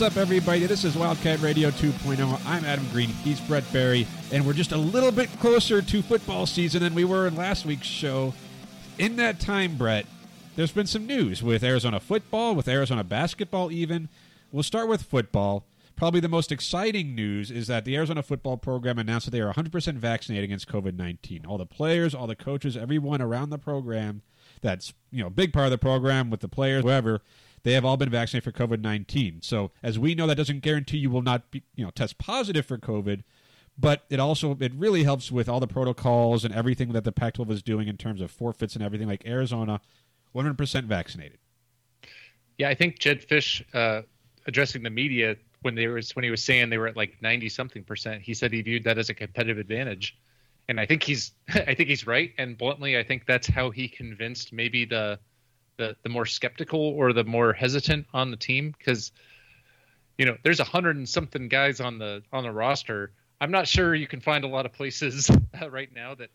What's up, everybody? This is Wildcat Radio 2.0. I'm Adam Green. He's Brett Barry, and we're just a little bit closer to football season than we were in last week's show. In that time, Brett, there's been some news with Arizona football, with Arizona basketball, even. We'll start with football. Probably the most exciting news is that the Arizona football program announced that they are 100% vaccinated against COVID 19. All the players, all the coaches, everyone around the program that's you know a big part of the program with the players, whoever, they have all been vaccinated for COVID 19. So, as we know, that doesn't guarantee you will not be, you know, test positive for COVID, but it also it really helps with all the protocols and everything that the Pac-12 is doing in terms of forfeits and everything. Like Arizona, 100% vaccinated. Yeah, I think Jedd Fisch uh, addressing the media when they was when he was saying they were at like ninety something percent, he said he viewed that as a competitive advantage, and I think he's I think he's right. And bluntly, I think that's how he convinced maybe the the the more skeptical or the more hesitant on the team because you know there's a hundred and something guys on the on the roster. I'm not sure you can find a lot of places right now that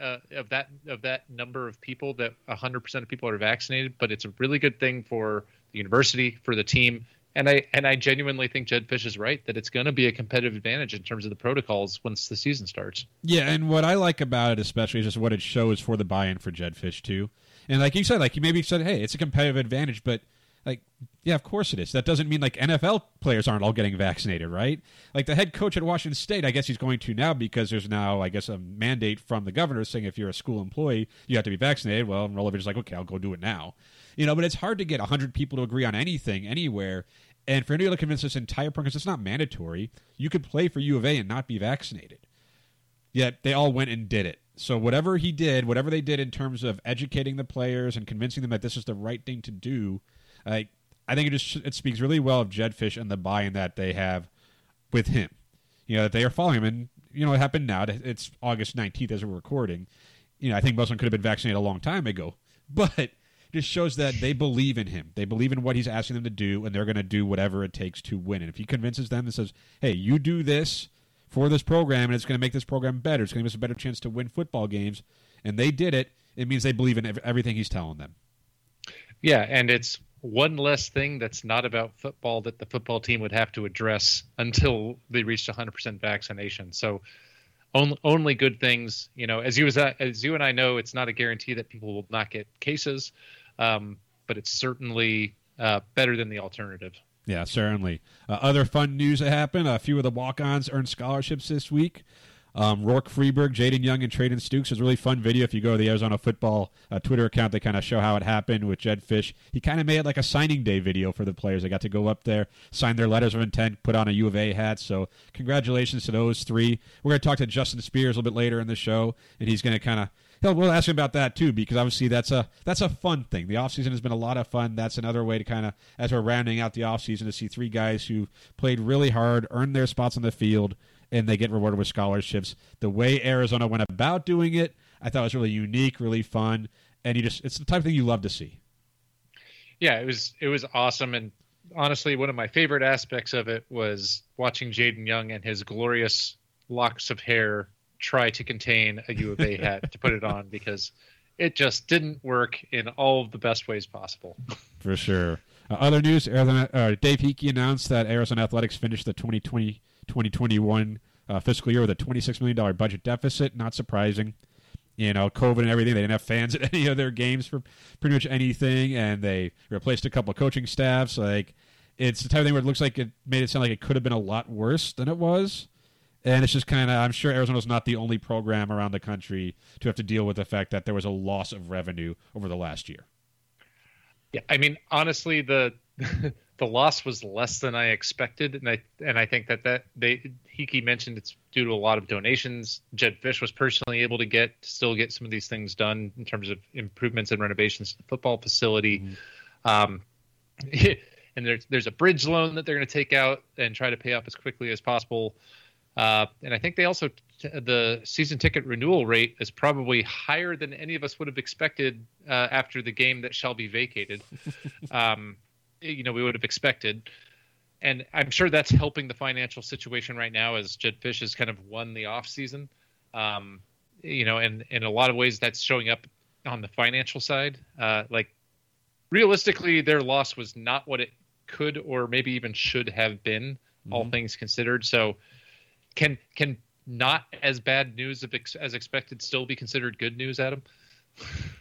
uh, of that of that number of people that 100% of people are vaccinated. But it's a really good thing for the university for the team. And I and I genuinely think Jedd Fisch is right that it's going to be a competitive advantage in terms of the protocols once the season starts. Yeah, and what I like about it especially is just what it shows for the buy-in for Jedd Fisch too. And like you said, like you maybe said, hey, it's a competitive advantage, but like yeah, of course it is. That doesn't mean like NFL players aren't all getting vaccinated, right? Like the head coach at Washington State, I guess he's going to now because there's now, I guess, a mandate from the governor saying if you're a school employee, you have to be vaccinated. Well, Rolovich is like, okay, I'll go do it now. You know, but it's hard to get 100 people to agree on anything anywhere. And for anybody to convince this entire program, it's not mandatory, you could play for U of A and not be vaccinated. Yet they all went and did it. So whatever he did, whatever they did in terms of educating the players and convincing them that this is the right thing to do, like I think it just it speaks really well of Jedd Fisch and the buy-in that they have with him. You know that they are following him, and you know it happened now. It's August nineteenth as we're recording. You know I think them could have been vaccinated a long time ago, but it just shows that they believe in him. They believe in what he's asking them to do, and they're going to do whatever it takes to win. And if he convinces them and says, "Hey, you do this for this program, and it's going to make this program better. It's going to give us a better chance to win football games," and they did it, it means they believe in everything he's telling them. Yeah, and it's one less thing that's not about football that the football team would have to address until they reached 100% vaccination. So only, only good things, you know, as you as, you and I know, it's not a guarantee that people will not get cases, um, but it's certainly uh, better than the alternative. Yeah, certainly. Uh, other fun news that happened: a few of the walk-ons earned scholarships this week. Um, Rourke Freeburg, Jaden Young, and Treydan Stukes is a really fun video. If you go to the Arizona football uh, Twitter account, they kind of show how it happened with Jedd Fisch. He kind of made it like a signing day video for the players. They got to go up there, sign their letters of intent, put on a U of A hat. So congratulations to those three. We're going to talk to Justin Spears a little bit later in the show, and he's going to kind of He'll, we'll ask him about that too because obviously that's a that's a fun thing. The offseason has been a lot of fun. That's another way to kind of as we're rounding out the offseason to see three guys who played really hard, earned their spots on the field, and they get rewarded with scholarships. The way Arizona went about doing it, I thought was really unique, really fun, and you just it's the type of thing you love to see. Yeah, it was it was awesome, and honestly, one of my favorite aspects of it was watching Jaden Young and his glorious locks of hair try to contain a U of A hat to put it on because it just didn't work in all of the best ways possible. For sure. Uh, other news: Arizona, uh, Dave Heeke announced that Arizona Athletics finished the 2020-2021 uh, fiscal year with a $26 million budget deficit. Not surprising. you know, COVID and everything. They didn't have fans at any of their games for pretty much anything, and they replaced a couple of coaching staffs. Like, it's the type of thing where it looks like it made it sound like it could have been a lot worse than it was. And it's just kind of, I'm sure Arizona's not the only program around the country to have to deal with the fact that there was a loss of revenue over the last year. Yeah, I mean, honestly, the the loss was less than I expected, and I and I think that that they Heeke mentioned it's due to a lot of donations. Jedd Fisch was personally able to get still get some of these things done in terms of improvements and renovations to the football facility. Mm-hmm. Um, and there's there's a bridge loan that they're going to take out and try to pay off as quickly as possible. Uh, and I think they also the season ticket renewal rate is probably higher than any of us would have expected uh, after the game that shall be vacated. um, you know, we would have expected. And I'm sure that's helping the financial situation right now as Jedd Fisch has kind of won the off season. Um, you know, and in a lot of ways that's showing up on the financial side. Uh, like realistically, their loss was not what it could or maybe even should have been, mm-hmm. all things considered. So can can not as bad news as expected still be considered good news, Adam?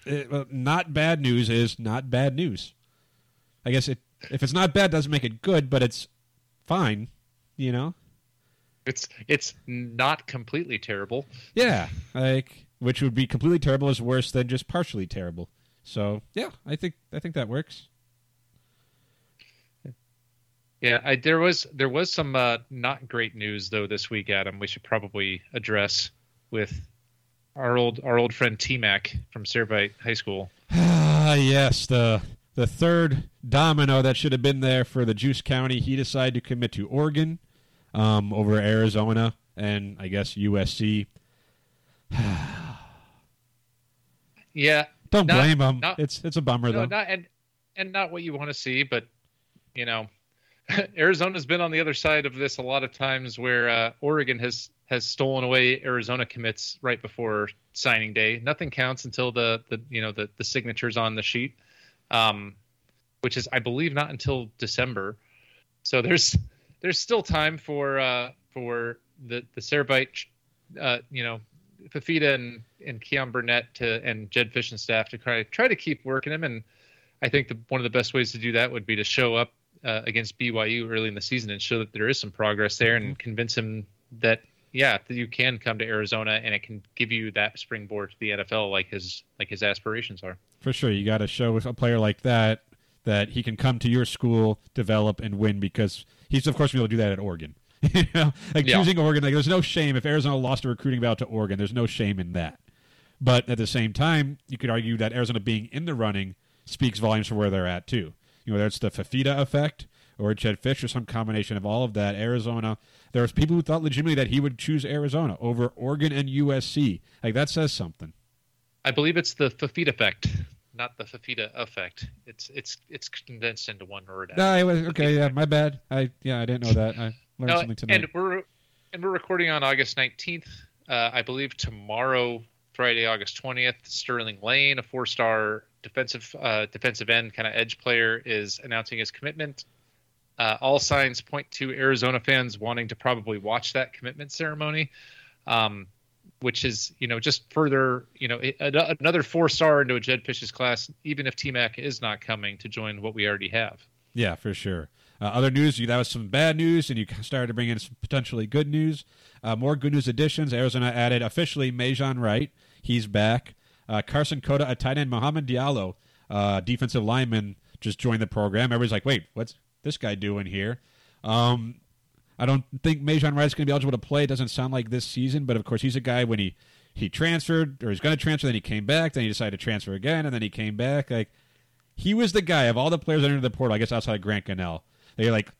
It, well, not bad news is not bad news. I guess it if it's not bad doesn't make it good, but it's fine, you know. It's it's not completely terrible. Yeah, like which would be completely terrible is worse than just partially terrible. So yeah, I think I think that works. Yeah, I, there was there was some uh, not great news though this week, Adam. We should probably address with our old our old friend T Mac from Servite High School. Ah, yes, the the third domino that should have been there for the Juice County. He decided to commit to Oregon um, over Arizona and I guess USC. yeah, don't not, blame him. Not, it's it's a bummer no, though. Not, and and not what you want to see, but you know Arizona's been on the other side of this a lot of times, where uh, Oregon has has stolen away Arizona commits right before signing day. Nothing counts until the the you know the the signatures on the sheet, um, which is I believe not until December. So there's there's still time for uh, for the the Servite, uh, you know, Fafita and and Keyan Burnett to and Jedd Fisch and staff to try try to keep working him. And I think the, one of the best ways to do that would be to show up uh, against BYU early in the season and show that there is some progress there and mm-hmm. convince him that yeah that you can come to Arizona and it can give you that springboard to the NFL like his like his aspirations are. For sure, you got to show a player like that that he can come to your school, develop, and win because he's of course going to do that at Oregon. you know, like yeah. choosing Oregon, like there's no shame if Arizona lost a recruiting battle to Oregon. There's no shame in that. But at the same time, you could argue that Arizona being in the running speaks volumes for where they're at too you know, whether it's the Fafita effect or Jedd Fisch or some combination of all of that. Arizona, there was people who thought legitimately that he would choose Arizona over Oregon and USC. Like that says something. I believe it's the Fafita effect, not the Fafita effect. It's it's it's condensed into one word. No, was okay. Yeah, my bad. I yeah, I didn't know that. I learned no, something tonight. And we're and we're recording on August nineteenth. Uh, I believe tomorrow, Friday, August twentieth, Sterling Lane, a four-star defensive uh, defensive end kind of edge player is announcing his commitment. Uh, all signs point to Arizona fans wanting to probably watch that commitment ceremony, um, which is you know just further you know another four star into a Jedd Fisch's class, even if T Mac is not coming to join what we already have. Yeah, for sure. Uh, other news, that was some bad news, and you started to bring in some potentially good news. Uh, more good news additions. Arizona added officially Majon Wright. He's back. Uh, Carson Cota, a tight end, Mohamed Diallo, uh, defensive lineman, just joined the program. Everybody's like, wait, what's this guy doing here? Um, I don't think Majon Wright's going to be eligible to play. It doesn't sound like this season, but of course he's a guy when he he transferred or he's going to transfer, then he came back, then he decided to transfer again, and then he came back. Like he was the guy of all the players under the portal, I guess outside of Grant Gunnell. They're like,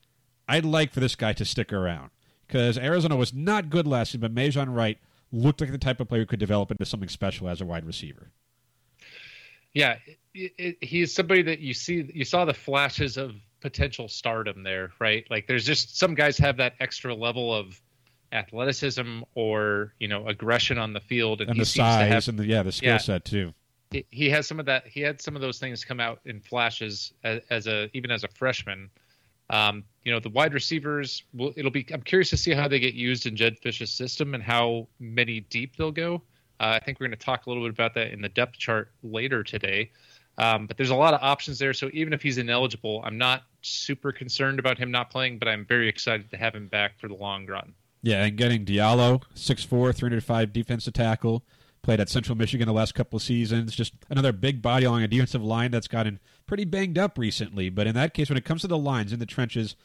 I'd like for this guy to stick around because Arizona was not good last season, but Majon Wright looked like the type of player who could develop into something special as a wide receiver. Yeah, it, it, he's somebody that you see. You saw the flashes of potential stardom there, right? Like there's just some guys have that extra level of athleticism or you know aggression on the field, and, and the size have, and the yeah the skill yeah, set too. He, he has some of that. He had some of those things come out in flashes as, as a even as a freshman. Um, you know, the wide receivers will it'll be I'm curious to see how they get used in Jedd Fisch's system and how many deep they'll go. Uh, I think we're going to talk a little bit about that in the depth chart later today. Um, but there's a lot of options there. So even if he's ineligible, I'm not super concerned about him not playing, but I'm very excited to have him back for the long run. Yeah, and getting Diallo, 6'4", 305 defensive tackle, played at Central Michigan the last couple of seasons. Just another big body along a defensive line that's gotten pretty banged up recently. But in that case, when it comes to the lines in the trenches,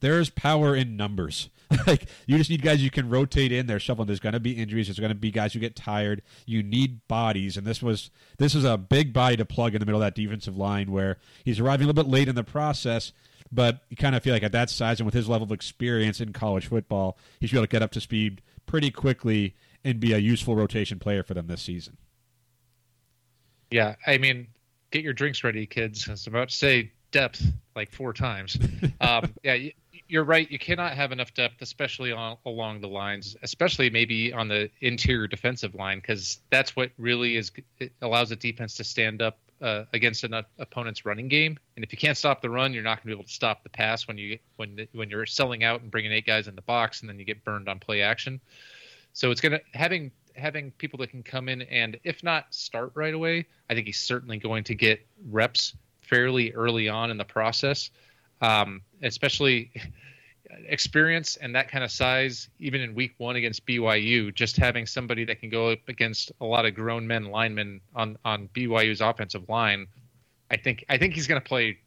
there's power in numbers. like you just need guys you can rotate in there, shuffling. There's going to be injuries. There's going to be guys who get tired. You need bodies, and this was this is a big body to plug in the middle of that defensive line where he's arriving a little bit late in the process. But you kind of feel like at that size and with his level of experience in college football, he should be able to get up to speed pretty quickly and be a useful rotation player for them this season. Yeah, I mean, get your drinks ready, kids. I was about to say depth like four times. um, yeah, you're right. You cannot have enough depth, especially on, along the lines, especially maybe on the interior defensive line, because that's what really is allows the defense to stand up uh, against an opponent's running game. And if you can't stop the run, you're not going to be able to stop the pass when you when when you're selling out and bringing eight guys in the box, and then you get burned on play action. So it's gonna having having people that can come in and if not start right away, I think he's certainly going to get reps fairly early on in the process, um, especially experience and that kind of size, even in week one against BYU, just having somebody that can go up against a lot of grown men linemen on, on BYU's offensive line, I think I think he's going to play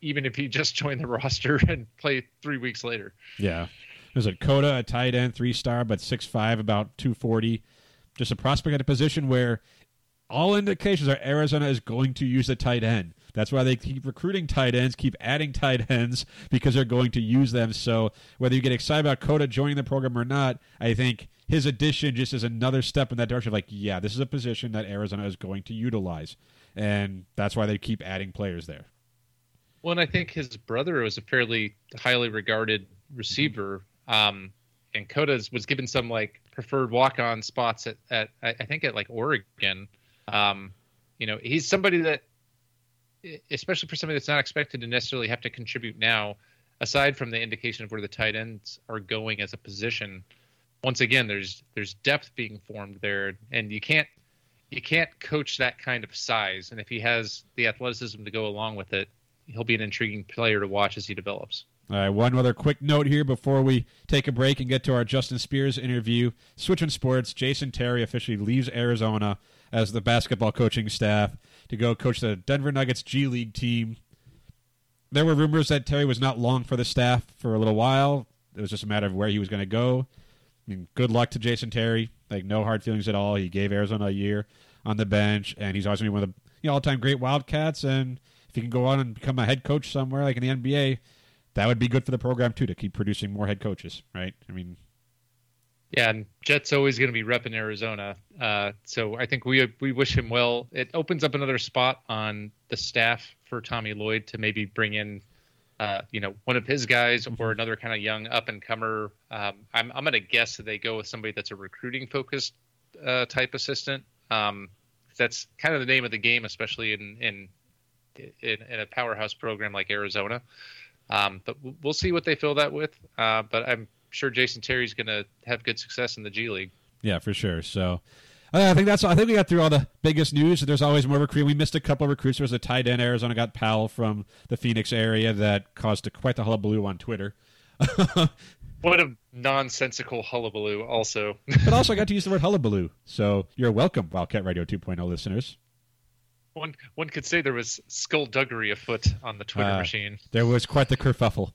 even if he just joined the roster and play three weeks later. Yeah. There's a Cota, a tight end, three star, but six five, about 240. Just a prospect at a position where all indications are Arizona is going to use a tight end. That's why they keep recruiting tight ends, keep adding tight ends because they're going to use them. So whether you get excited about Cota joining the program or not, I think his addition just is another step in that direction. Like, yeah, this is a position that Arizona is going to utilize, and that's why they keep adding players there. Well, and I think his brother was a fairly highly regarded receiver, um, and Cota was given some like preferred walk-on spots at, at I think at like Oregon. Um, you know, he's somebody that especially for somebody that's not expected to necessarily have to contribute now, aside from the indication of where the tight ends are going as a position, once again, there's there's depth being formed there, and you can't you can't coach that kind of size. And if he has the athleticism to go along with it, he'll be an intriguing player to watch as he develops. All right, one other quick note here before we take a break and get to our Justin Spears interview. Switching sports, Jason Terry officially leaves Arizona as the basketball coaching staff to go coach the Denver Nuggets G League team. There were rumors that Terry was not long for the staff for a little while. It was just a matter of where he was going to go. I mean, good luck to Jason Terry. Like no hard feelings at all. He gave Arizona a year on the bench, and he's always going to be one of the you know, all-time great Wildcats. And if he can go on and become a head coach somewhere, like in the NBA, that would be good for the program too to keep producing more head coaches, right? I mean, yeah, and Jet's always going to be repping Arizona. Uh, so I think we we wish him well. It opens up another spot on the staff for Tommy Lloyd to maybe bring in, uh, you know, one of his guys or another kind of young up and comer. Um, I'm I'm going to guess that they go with somebody that's a recruiting focused uh, type assistant. Um, that's kind of the name of the game, especially in in in, in a powerhouse program like Arizona. Um, but we'll see what they fill that with. Uh, but I'm sure Jason Terry's going to have good success in the G League. Yeah, for sure. So uh, I think that's. I think we got through all the biggest news. There's always more recruiting. We missed a couple of recruits. There was a tight end. Arizona got Powell from the Phoenix area that caused a, quite the hullabaloo on Twitter. what a nonsensical hullabaloo! Also, but also I got to use the word hullabaloo. So you're welcome, Wildcat Radio 2.0 listeners. One one could say there was skullduggery afoot on the Twitter uh, machine. There was quite the kerfuffle.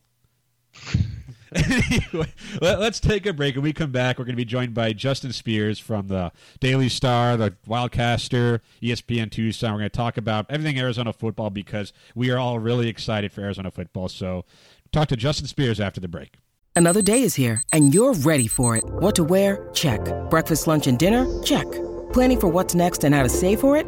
anyway, let, us take a break. and we come back, we're going to be joined by Justin Spears from the Daily Star, the Wildcaster, ESPN Tucson. We're going to talk about everything Arizona football because we are all really excited for Arizona football. So, talk to Justin Spears after the break. Another day is here, and you're ready for it. What to wear? Check. Breakfast, lunch, and dinner? Check. Planning for what's next and how to save for it?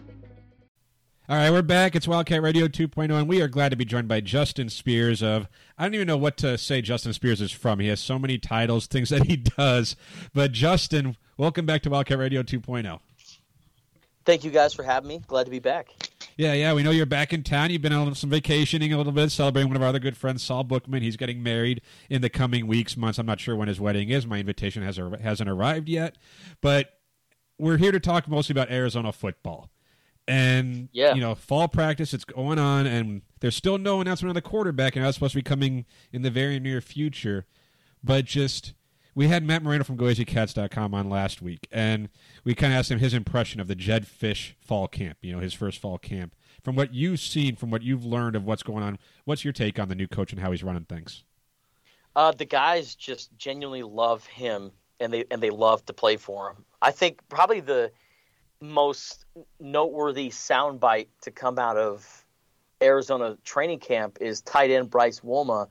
All right, we're back. It's Wildcat Radio 2.0, and we are glad to be joined by Justin Spears of, I don't even know what to say Justin Spears is from. He has so many titles, things that he does. But Justin, welcome back to Wildcat Radio 2.0. Thank you guys for having me. Glad to be back. Yeah, yeah, we know you're back in town. You've been on some vacationing a little bit, celebrating one of our other good friends, Saul Bookman. He's getting married in the coming weeks, months. I'm not sure when his wedding is. My invitation has hasn't arrived yet, but we're here to talk mostly about Arizona football. And yeah. you know, fall practice it's going on, and there's still no announcement on the quarterback, and that's supposed to be coming in the very near future. But just we had Matt Moreno from GoAZCats.com on last week, and we kind of asked him his impression of the Jedd Fisch fall camp. You know, his first fall camp. From what you've seen, from what you've learned of what's going on, what's your take on the new coach and how he's running things? Uh, the guys just genuinely love him, and they and they love to play for him. I think probably the most noteworthy soundbite to come out of Arizona training camp is tight end Bryce Wolma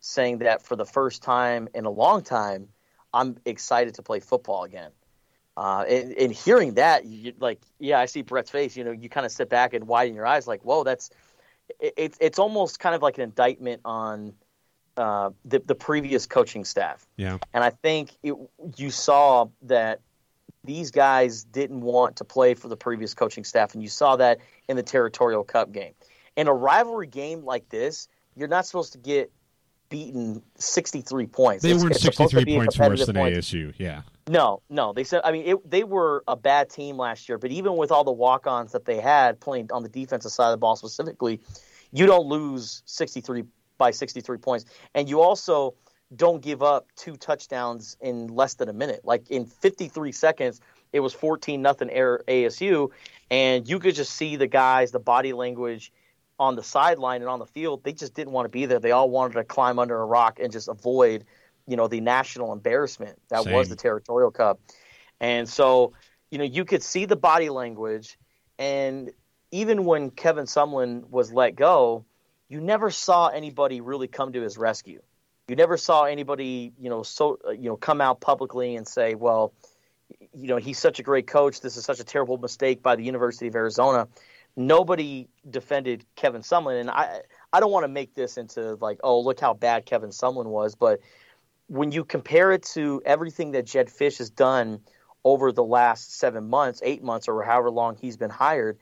saying that for the first time in a long time, I'm excited to play football again. Uh, and, and, hearing that, you, like, yeah, I see Brett's face. You know, you kind of sit back and widen your eyes, like, whoa, that's it, it's almost kind of like an indictment on uh, the the previous coaching staff. Yeah, and I think it, you saw that these guys didn't want to play for the previous coaching staff, and you saw that in the Territorial Cup game. In a rivalry game like this, you're not supposed to get beaten 63 points. They weren't 63 points worse than point. ASU. Yeah. No, no. They said. I mean, it, they were a bad team last year, but even with all the walk-ons that they had playing on the defensive side of the ball specifically, you don't lose 63 by 63 points, and you also don't give up two touchdowns in less than a minute. Like in 53 seconds, it was 14 nothing air ASU, and you could just see the guys, the body language on the sideline and on the field. They just didn't want to be there. They all wanted to climb under a rock and just avoid, you know, the national embarrassment that Same. was the Territorial Cup. And so, you know, you could see the body language, and even when Kevin Sumlin was let go, you never saw anybody really come to his rescue you never saw anybody, you know, so uh, you know, come out publicly and say, "Well, you know, he's such a great coach. This is such a terrible mistake by the University of Arizona." Nobody defended Kevin Sumlin, and I I don't want to make this into like, "Oh, look how bad Kevin Sumlin was," but when you compare it to everything that Jedd Fisch has done over the last seven months, eight months, or however long he's been hired,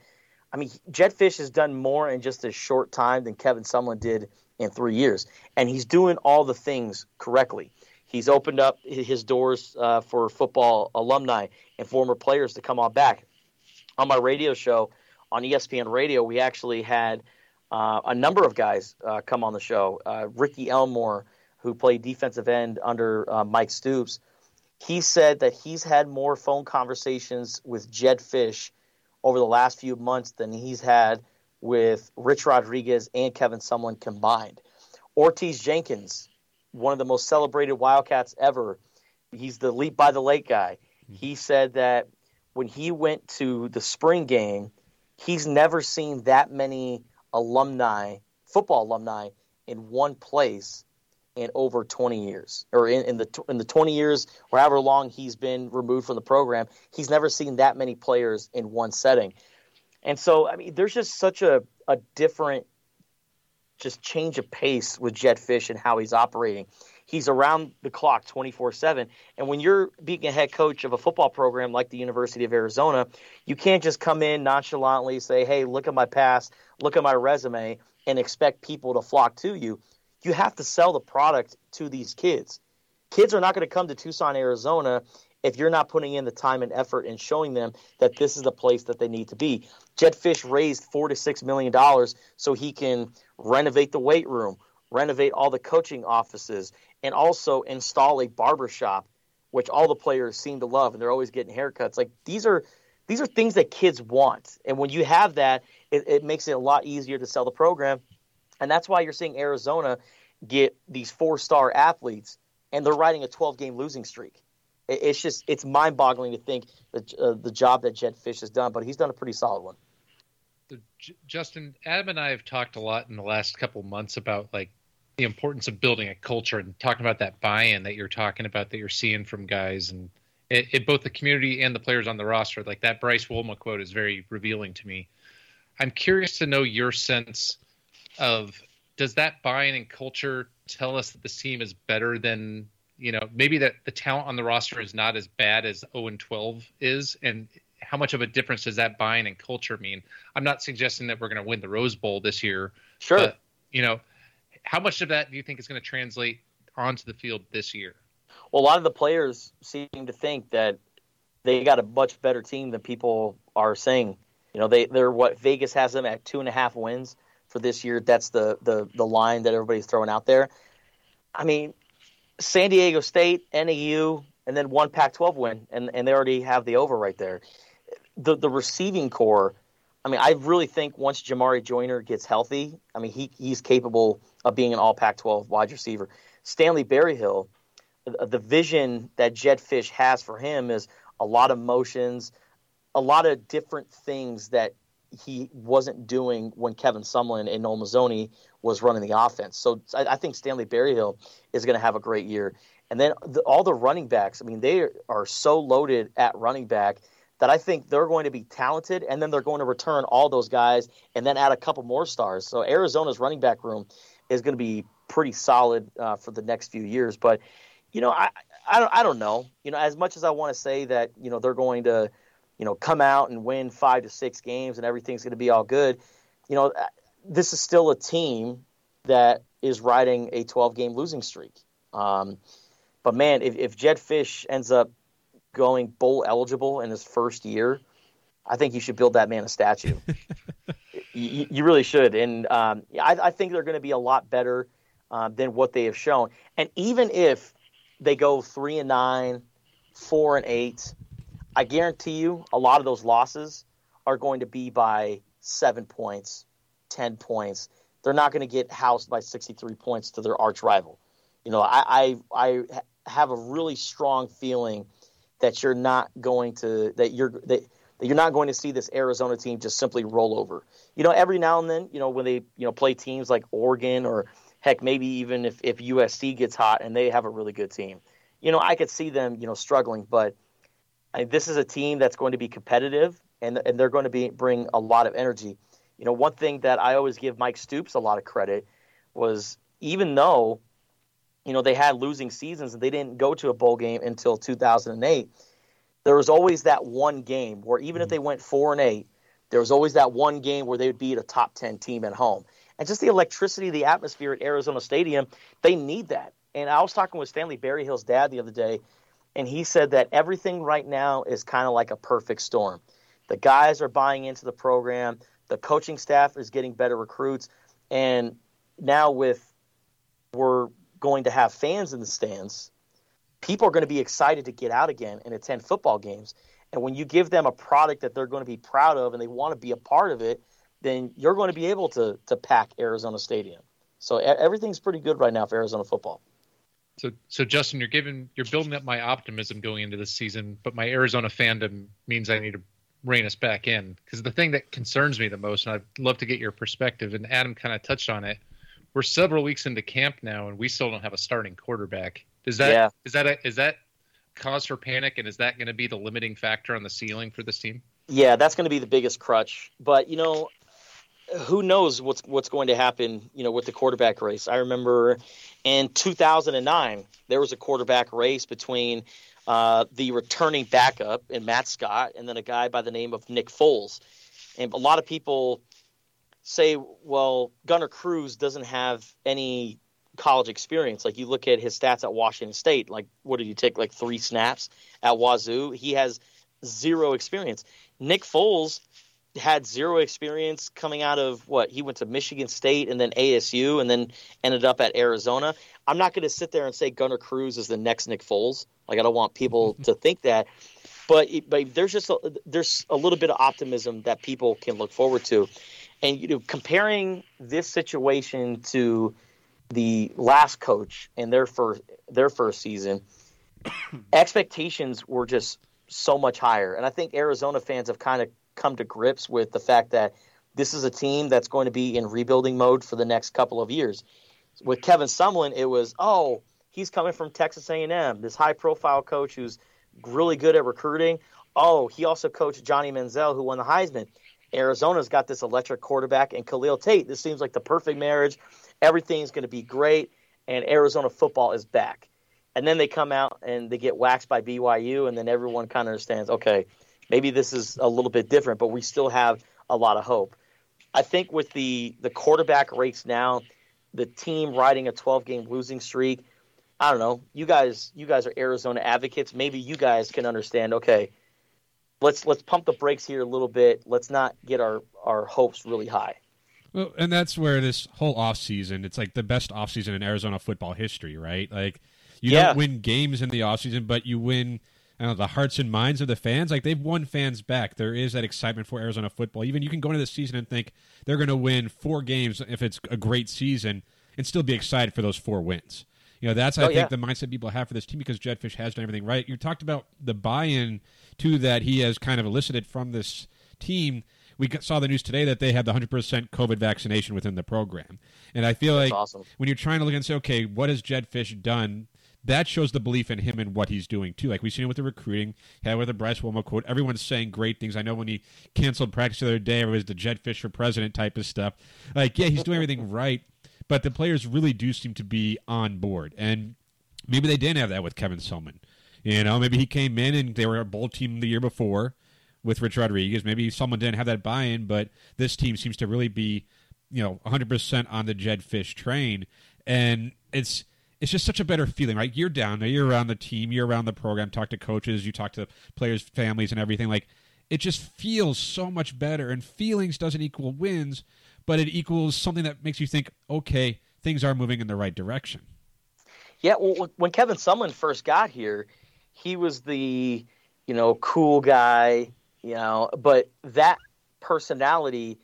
I mean, Jedd Fisch has done more in just a short time than Kevin Sumlin did in three years, and he's doing all the things correctly. He's opened up his doors uh, for football alumni and former players to come on back. On my radio show on ESPN Radio, we actually had uh, a number of guys uh, come on the show. Uh, Ricky Elmore, who played defensive end under uh, Mike Stoops, he said that he's had more phone conversations with Jedd Fisch over the last few months than he's had with Rich Rodriguez and Kevin Sumlin combined. Ortege Jenkins, one of the most celebrated Wildcats ever, he's the leap by the lake guy. Mm-hmm. He said that when he went to the spring game, he's never seen that many alumni, football alumni, in one place in over 20 years, or in, in the in the 20 years, or however long he's been removed from the program. He's never seen that many players in one setting. And so, I mean, there's just such a, a different, just change of pace with Jedd Fisch and how he's operating. He's around the clock 24 7. And when you're being a head coach of a football program like the University of Arizona, you can't just come in nonchalantly, say, hey, look at my past, look at my resume, and expect people to flock to you. You have to sell the product to these kids. Kids are not going to come to Tucson, Arizona if you're not putting in the time and effort and showing them that this is the place that they need to be. Jedd Fisch raised four to six million dollars so he can renovate the weight room, renovate all the coaching offices, and also install a barber shop, which all the players seem to love, and they're always getting haircuts. Like these are these are things that kids want, and when you have that, it, it makes it a lot easier to sell the program, and that's why you're seeing Arizona get these four star athletes and they're riding a 12 game losing streak. It's just it's mind boggling to think that uh, the job that Jedd Fisch has done, but he's done a pretty solid one. Justin, Adam and I have talked a lot in the last couple months about like the importance of building a culture and talking about that buy-in that you're talking about that you're seeing from guys and it, it, both the community and the players on the roster. Like that Bryce Wolma quote is very revealing to me. I'm curious to know your sense of does that buy-in and culture tell us that this team is better than you know maybe that the talent on the roster is not as bad as 0 and 12 is and how much of a difference does that buy-in and culture mean i'm not suggesting that we're going to win the rose bowl this year sure but you know how much of that do you think is going to translate onto the field this year well a lot of the players seem to think that they got a much better team than people are saying you know they they're what vegas has them at two and a half wins for this year. That's the the the line that everybody's throwing out there. I mean, San Diego State, NAU, and then one Pac-12 win, and and they already have the over right there. The the receiving core. I mean, I really think once Jamarye Joiner gets healthy, I mean, he he's capable of being an All Pac-12 wide receiver. Stanley Berryhill, the vision that Jedd Fisch has for him is a lot of motions, a lot of different things that he wasn't doing when Kevin Sumlin and Noel Mazzoni was running the offense. So I, I think Stanley Berryhill is going to have a great year. And then the, all the running backs, I mean, they are so loaded at running back that I think they're going to be talented, and then they're going to return all those guys and then add a couple more stars. So Arizona's running back room is going to be pretty solid uh, for the next few years. But you know, I I don't I don't know. You know, as much as I want to say that you know they're going to you know, come out and win five to six games and everything's going to be all good. You know, uh, this is still a team that is riding a 12 game losing streak. Um, but man, if, if Jedd Fisch ends up going bowl eligible in his first year, I think you should build that man a statue. you, you, really should. And um, I, I, think they're going to be a lot better uh, than what they have shown. And even if they go three and nine, four and eight, I guarantee you a lot of those losses are going to be by seven points, 10 points. They're not going to get housed by 63 points to their arch rival. You know, I, I, I have a really strong feeling that you're not going to, that you're, that, that you're not going to see this Arizona team just simply roll over. You know, every now and then, you know, when they, you know, play teams like Oregon or heck, maybe even if, if USC gets hot and they have a really good team, you know, I could see them, you know, struggling, but – I this is a team that's going to be competitive and, and they're going to be bring a lot of energy. You know, one thing that I always give Mike Stoops a lot of credit was even though, you know, they had losing seasons and they didn't go to a bowl game until 2008, there was always that one game where even if mm-hmm. they went four and eight, there was always that one game where they would beat a top 10 team at home. And just the electricity, the atmosphere at Arizona Stadium, they need that. And I was talking with Stanley Berryhill's dad the other day, and he said that everything right now is kind of like a perfect storm. The guys are buying into the program, the coaching staff is getting better recruits, and now with we're going to have fans in the stands, people are going to be excited to get out again and attend football games. And when you give them a product that they're going to be proud of and they want to be a part of it, then you're going to be able to to pack Arizona Stadium. So everything's pretty good right now for Arizona football. So, so Justin, you're giving, you're building up my optimism going into this season, but my Arizona fandom means I need to rein us back in because the thing that concerns me the most, and I'd love to get your perspective, and Adam kind of touched on it. We're several weeks into camp now, and we still don't have a starting quarterback. Is that yeah. is that a, is that cause for panic, and is that going to be the limiting factor on the ceiling for this team? Yeah, that's going to be the biggest crutch. But you know, who knows what's what's going to happen, you know, with the quarterback race. I remember in 2009 there was a quarterback race between uh, the returning backup and Matt Scott and then a guy by the name of Nick Foles. And a lot of people say, well, Gunner Cruz doesn't have any college experience. Like you look at his stats at Washington State, like what did he take like three snaps at Wazoo? He has zero experience. Nick Foles had zero experience coming out of what he went to Michigan State and then ASU and then ended up at Arizona. I'm not going to sit there and say Gunner Cruz is the next Nick Foles. Like I don't want people to think that, but but there's just a, there's a little bit of optimism that people can look forward to, and you know comparing this situation to the last coach in their first their first season, expectations were just so much higher. And I think Arizona fans have kind of come to grips with the fact that this is a team that's going to be in rebuilding mode for the next couple of years. With Kevin Sumlin, it was, oh, he's coming from Texas A&M, this high-profile coach who's really good at recruiting. Oh, he also coached Johnny Manziel, who won the Heisman. Arizona's got this electric quarterback and Khalil Tate. This seems like the perfect marriage. Everything's going to be great, and Arizona football is back. And then they come out and they get waxed by BYU, and then everyone kind of understands, okay, maybe this is a little bit different, but we still have a lot of hope. I think with the the quarterback race now, the team riding a 12 game losing streak, I don't know. You guys, you guys are Arizona advocates. Maybe you guys can understand. Okay, let's let's pump the brakes here a little bit. Let's not get our our hopes really high. Well, and that's where this whole offseason, it's like the best offseason in Arizona football history, right? Like you Yeah. don't win games in the offseason, but you win know, the hearts and minds of the fans. Like they've won fans back. There is that excitement for Arizona football. Even you can go into the season and think they're going to win four games if it's a great season and still be excited for those four wins. You know, that's I Oh, think yeah. the mindset people have for this team because Jedd Fisch has done everything right. You talked about the buy-in too that he has kind of elicited from this team. We saw the news today that they had the 100% COVID vaccination within the program, and I feel That's like awesome. when you're trying to look and say, okay, what has Jedd Fisch done? That shows the belief in him and what he's doing too. Like we've seen it with the recruiting, had with the Bryce Wolma quote. Everyone's saying great things. I know when he canceled practice the other day, it was the Jedd Fisch for president type of stuff. Like, yeah, he's doing everything right, but the players really do seem to be on board. And maybe they didn't have that with Kevin Sumlin. You know, maybe he came in and they were a bowl team the year before with Rich Rodriguez. Maybe someone didn't have that buy-in, but this team seems to really be, you know, 100% on the Jedd Fisch train, and it's it's just such a better feeling, right? You're down you're around the team, you're around the program, talk to coaches, you talk to players' families, and everything. Like it just feels so much better, and feelings doesn't equal wins, but it equals something that makes you think, okay, things are moving in the right direction. Yeah, well, when Kevin Sumlin first got here, he was the, you know, cool guy, you know, but that personality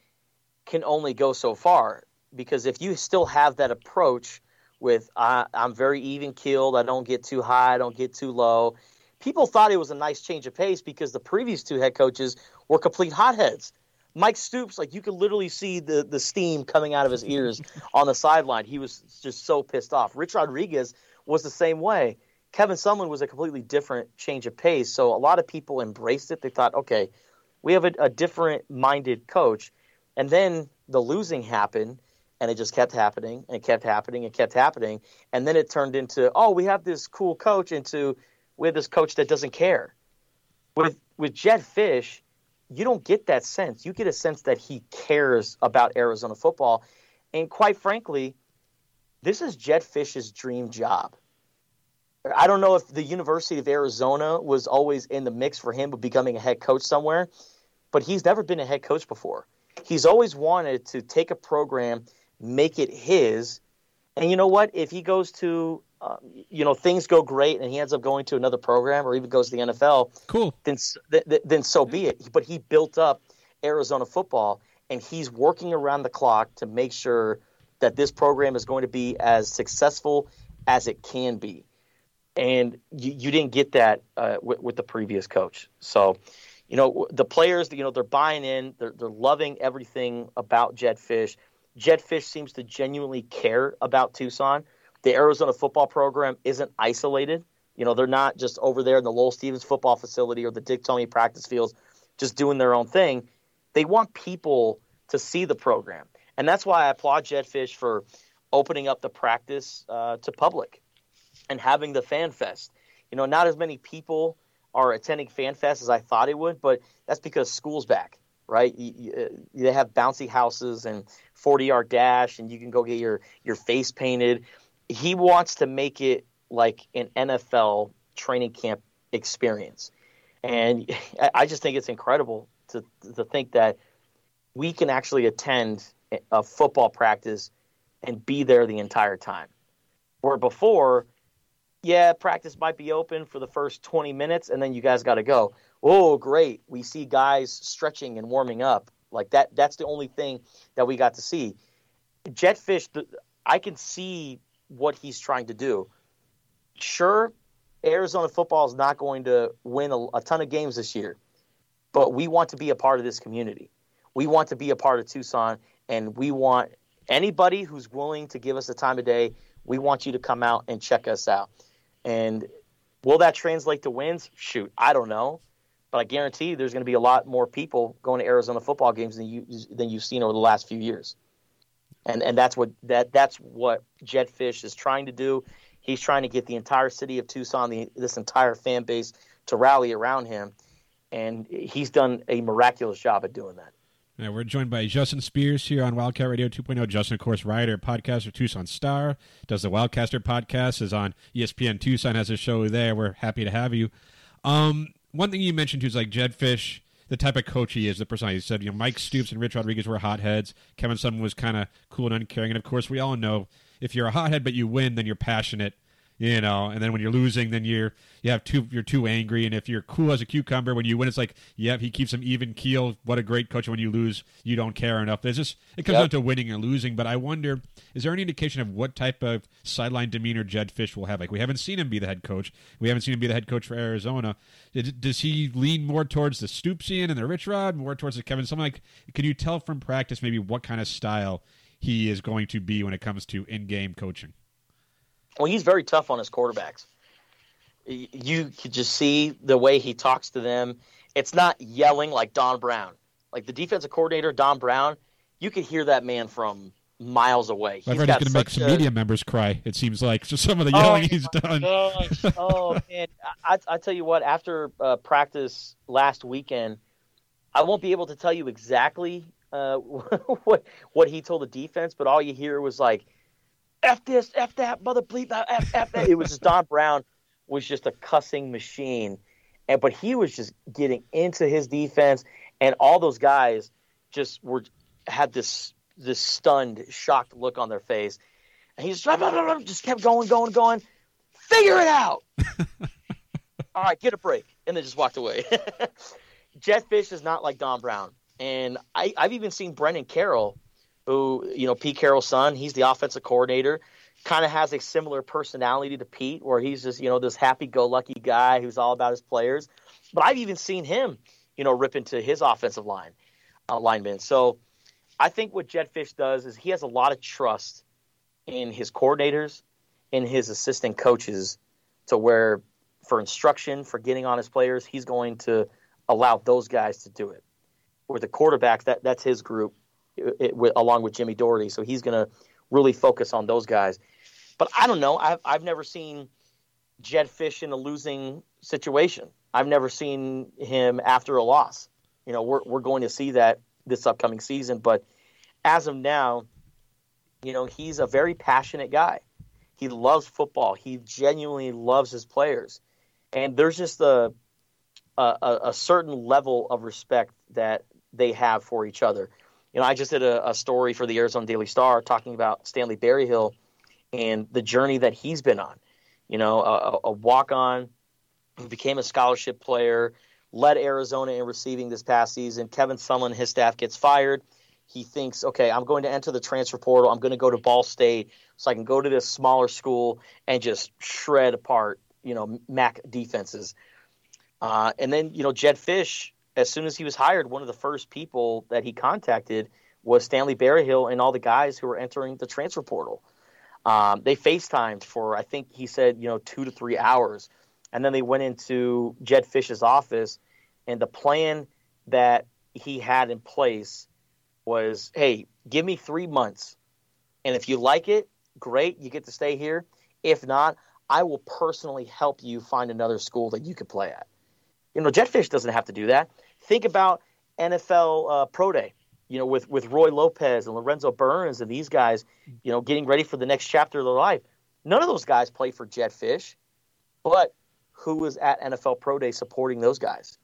can only go so far because if you still have that approach with I, I'm very even keeled, I don't get too high, I don't get too low. People thought it was a nice change of pace because the previous two head coaches were complete hotheads. Mike Stoops, like you could literally see the the steam coming out of his ears on the sideline. He was just so pissed off. Rich Rodriguez was the same way. Kevin Sumlin was a completely different change of pace. So a lot of people embraced it. They thought, okay, we have a, a different minded coach. And then the losing happened and it just kept happening and it kept happening and kept happening. And then it turned into, oh, we have this cool coach into we have this coach that doesn't care. With with Jedd Fisch, you don't get that sense. You get a sense that he cares about Arizona football. And quite frankly, this is Jedd Fisch's dream job. I don't know if the University of Arizona was always in the mix for him of becoming a head coach somewhere, but he's never been a head coach before. He's always wanted to take a program, make it his, and you know what? If he goes to, uh, you know, things go great and he ends up going to another program or even goes to the NFL, Cool. then th- th- then so be it. But he built up Arizona football, and he's working around the clock to make sure that this program is going to be as successful as it can be. And you, you didn't get that uh, with, with the previous coach. So, you know, the players, you know, they're buying in. They're, they're loving everything about Jedd Fisch. Jedd Fisch seems to genuinely care about Tucson. The Arizona football program isn't isolated. You know, they're not just over there in the Lowell Stevens football facility or the Dick Tomey practice fields just doing their own thing. They want people to see the program. And that's why I applaud Jedd Fisch for opening up the practice uh, to public and having the fan fest. You know, not as many people are attending fan fest as I thought it would, but that's because school's back, right? You, you, uh, they have bouncy houses and 40 yard dash, and you can go get your, your face painted. He wants to make it like an NFL training camp experience. And I- just think it's incredible to, to think that we can actually attend a football practice and be there the entire time. Where before, yeah, practice might be open for the first 20 minutes and then you guys got to go. Oh, great. We see guys stretching and warming up. Like that that's the only thing that we got to see. Jedd Fisch I can see what he's trying to do. Sure, Arizona football is not going to win a, a ton of games this year, but we want to be a part of this community. We want to be a part of Tucson, and we want anybody who's willing to give us the time of day. We want you to come out and check us out. And will that translate to wins? Shoot, I don't know, but I guarantee there's going to be a lot more people going to Arizona football games than you than you've seen over the last few years. And and that's what that that's what Jedd Fisch is trying to do. He's trying to get the entire city of Tucson, the, this entire fan base, to rally around him, and he's done a miraculous job at doing that. Now, we're joined by Justin Spears here on Wildcat Radio 2.0. Justin, of course, writer, podcaster, Tucson Star, does the Wildcaster podcast, is on ESPN Tucson, has a show there. We're happy to have you. Um, one thing you mentioned too is like Jedd Fisch, the type of coach he is, the personality. You said, you know, Mike Stoops and Rich Rodriguez were hotheads. Kevin Sumlin was kind of cool and uncaring. And of course, we all know if you're a hothead but you win, then you're passionate you know and then when you're losing then you're you have too you're too angry. And if you're cool as a cucumber when you win it's like yep he keeps them even keel. What a great coach. When you lose you don't care enough. There's just it comes Yep. down to winning and losing. But i wonder is there any indication of what type of sideline demeanor Jedd Fisch will have? Like we haven't seen him be the head coach. We haven't seen him be the head coach for arizona. Does- does he lean more towards the stoopsian and the rich rod more towards the kevin something like can you tell from practice maybe what kind of style he is going to be when it comes to in-game coaching Well, he's very tough on his quarterbacks. You could just see the way he talks to them. It's not yelling like Don Brown. Like the defensive coordinator, Don Brown, you could hear that man from miles away. I've He's heard he's got going to make some a- media members cry. It seems like just some of the Oh, yelling he's done. Gosh. oh man, I, I tell you what. After uh, practice last weekend, I won't be able to tell you exactly uh, what what he told the defense, but all you hear was like, "F this, F that, mother bleep that, F F that." It was just Don Brown was just a cussing machine, and but he was just getting into his defense, and all those guys just were had this this stunned, shocked look on their face, and he just just kept going, going, going. Figure it out. All right, get a break, and then just walked away. Jedd Fisch is not like Don Brown, and I, I've even seen Brennan Carroll, who you know Pete Carroll's son. He's the offensive coordinator. Kind of has a similar personality to Pete, where he's just you know this happy-go-lucky guy who's all about his players. But I've even seen him, you know, rip into his offensive line uh, linemen. So I think what Jedd Fisch does is he has a lot of trust in his coordinators, in his assistant coaches, to where for instruction, for getting on his players, he's going to allow those guys to do it. With the quarterbacks, that that's his group, it, it- with, along with Jimmie Dougherty. So he's going to really focus on those guys. But I don't know. I've I've never seen Jedd Fisch in a losing situation. I've never seen him after a loss. You know, we're we're going to see that this upcoming season. But as of now, you know, he's a very passionate guy. He loves football. He genuinely loves his players, and there's just a, a- a certain level of respect that they have for each other. Know, I just did a, a story for the Arizona Daily Star talking about Stanley Berryhill and the journey that he's been on. You know, a, a- a walk on who became a scholarship player, led Arizona in receiving this past season. Kevin Sumlin, his staff gets fired. He thinks, okay, I'm going to enter the transfer portal. I'm going to go to Ball State so I can go to this smaller school and just shred apart, you know, MAC defenses. Uh, and then, you know, Jedd Fisch, as soon as he was hired, one of the first people that he contacted was Stanley Berryhill and all the guys who were entering the transfer portal. Um, they FaceTimed for, I think he said, you know, two to three hours. And then they went into Jedd Fisch's office, and the plan that he had in place was hey, give me three months. And if you like it, great, you get to stay here. If not, I will personally help you find another school that you could play at. You know, Jedd Fisch doesn't have to do that. Think about NFL uh, Pro Day, you know, with, with Roy Lopez and Lorenzo Burns and these guys, you know, getting ready for the next chapter of their life. None of those guys play for Jedd Fisch, but who was at NFL Pro Day supporting those guys?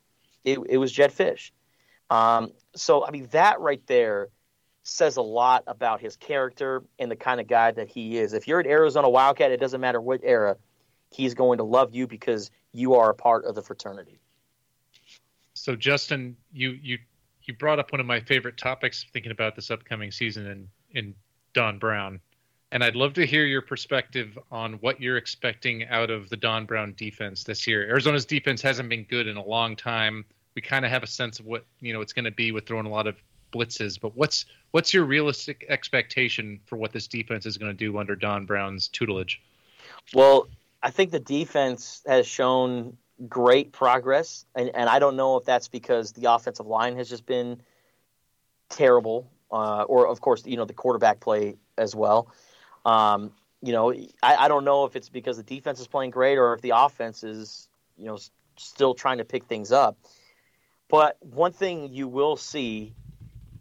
It, it was Jedd Fisch. Um, so, I mean, that right there says a lot about his character and the kind of guy that he is. If you're an Arizona Wildcat, it doesn't matter what era, he's going to love you because you are a part of the fraternity. So Justin, you you you brought up one of my favorite topics thinking about this upcoming season in in Don Brown, And I'd love to hear your perspective on what you're expecting out of the Don Brown defense this year. Arizona's defense hasn't been good in a long time. We kind of have a sense of what you know it's going to be with throwing a lot of blitzes. But what's what's your realistic expectation for what this defense is going to do under Don Brown's tutelage? Well, I think the defense has shown great progress, and, and I don't know if that's because the offensive line has just been terrible, uh, or of course, you know, the quarterback play as well. Um, you know, I, I don't know if it's because the defense is playing great or if the offense is, you know, still trying to pick things up. But one thing you will see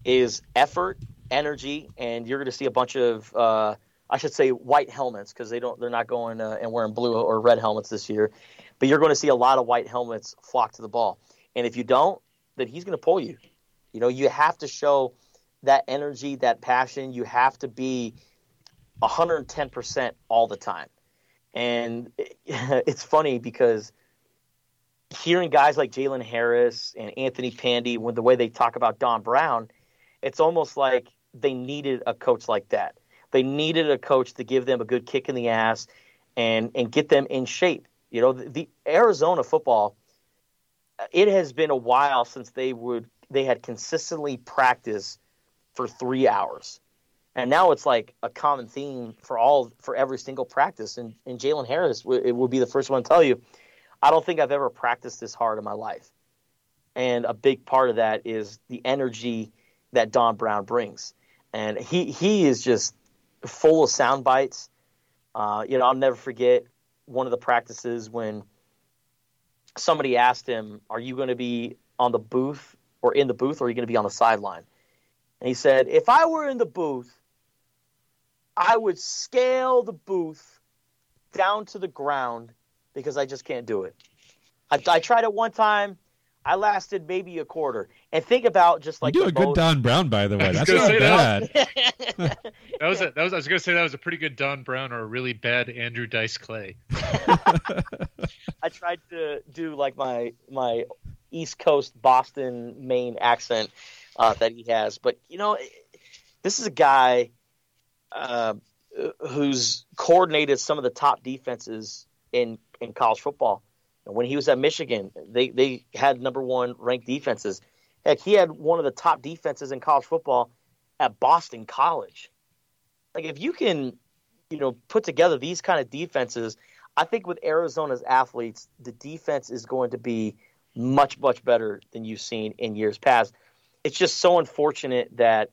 is effort, energy, and you're going to see a bunch of, uh, I should say, white helmets because they don't, they're not going uh, and wearing blue or red helmets this year. But you're going to see a lot of white helmets flock to the ball, and if you don't, then he's going to pull you. You know, you have to show that energy, that passion. You have to be 110% all the time. And it's funny because hearing guys like Jalen Harris and Anthony Pandy, when the way they talk about Don Brown, it's almost like they needed a coach like that. They needed a coach to give them a good kick in the ass and and get them in shape. You know, the, the Arizona football. It has been a while since they would they had consistently practiced for three hours and now it's like a common theme for all for every single practice. And, and Jalen Harris it will be the first one to tell you, I don't think I've ever practiced this hard in my life. And a big part of that is the energy that Don Brown brings, and he he is just full of sound bites. Uh, you know, I'll never forget one of the practices when somebody asked him, "Are you going to be on the booth or in the booth, or are you going to be on the sideline?" And he said, "If I were in the booth, I would scale the booth down to the ground because I just can't do it. I, I tried it one time. I lasted maybe a quarter. And think about just like you do a good. Don Brown, by the way. That's not say bad. that was a, that was I was going to say that was a pretty good Don Brown or a really bad Andrew Dice Clay. I tried to do like my my East Coast Boston Maine accent uh, that he has, but you know, this is a guy uh, who's coordinated some of the top defenses in in college football. When he was at Michigan, they they had number one ranked defenses. Heck, he had one of the top defenses in college football at Boston College. Like if you can, you know, put together these kind of defenses, I think with Arizona's athletes, the defense is going to be much much better than you've seen in years past. It's just so unfortunate that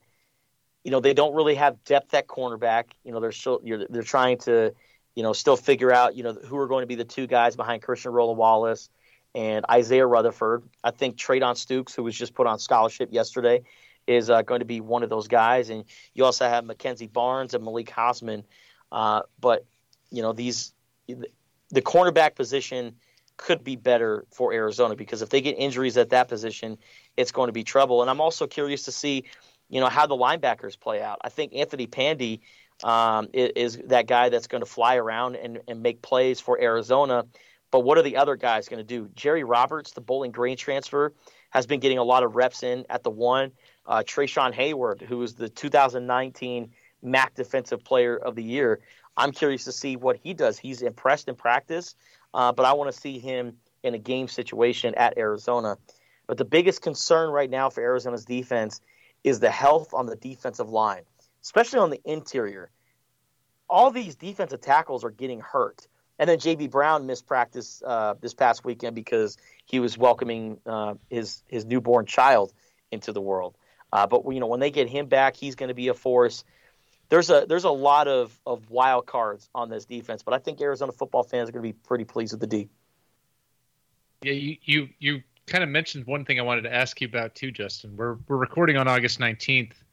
you know they don't really have depth at cornerback. You know they're still they're trying to you know still figure out you know who are going to be the two guys behind Christian Roland Wallace and Isaiah Rutherford. I think Treydan Stukes, who was just put on scholarship yesterday, is uh, going to be one of those guys. And you also have Mackenzie Barnes and Malik Hausman. Uh, but you know these the cornerback position could be better for Arizona because if they get injuries at that position, it's going to be trouble. And I'm also curious to see you know how the linebackers play out. I think Anthony Pandy um, is, is, that guy that's going to fly around and, and make plays for Arizona. But what are the other guys going to do? Jerry Roberts, the Bowling Green transfer, has been getting a lot of reps in at the one. Uh, Treshaun Hayward, who was the 2019 MAC Defensive Player of the Year, I'm curious to see what he does. He's impressed in practice, uh, but I want to see him in a game situation at Arizona. But the biggest concern right now for Arizona's defense is the health on the defensive line, especially on the interior. All these defensive tackles are getting hurt. And then JB Brown missed practice uh, this past weekend because he was welcoming uh, his his newborn child into the world. Uh, but you know, when they get him back, he's going to be a force. There's a there's a lot of, of wild cards on this defense, but I think Arizona football fans are going to be pretty pleased with the D. Yeah, you you you kind of mentioned one thing I wanted to ask you about too, Justin. We're we're recording on August nineteenth,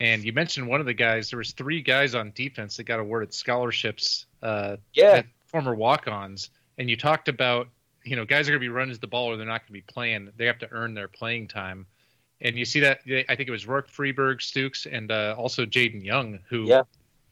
and you mentioned one of the guys. There was three guys on defense that got awarded scholarships. Uh, yeah, former walk-ons, and you talked about you know guys are going to be running the ball or they're not going to be playing. They have to earn their playing time, and you see that. I think it was Rourke Freeburg, Stukes, and uh, also Jaden Young, who yeah.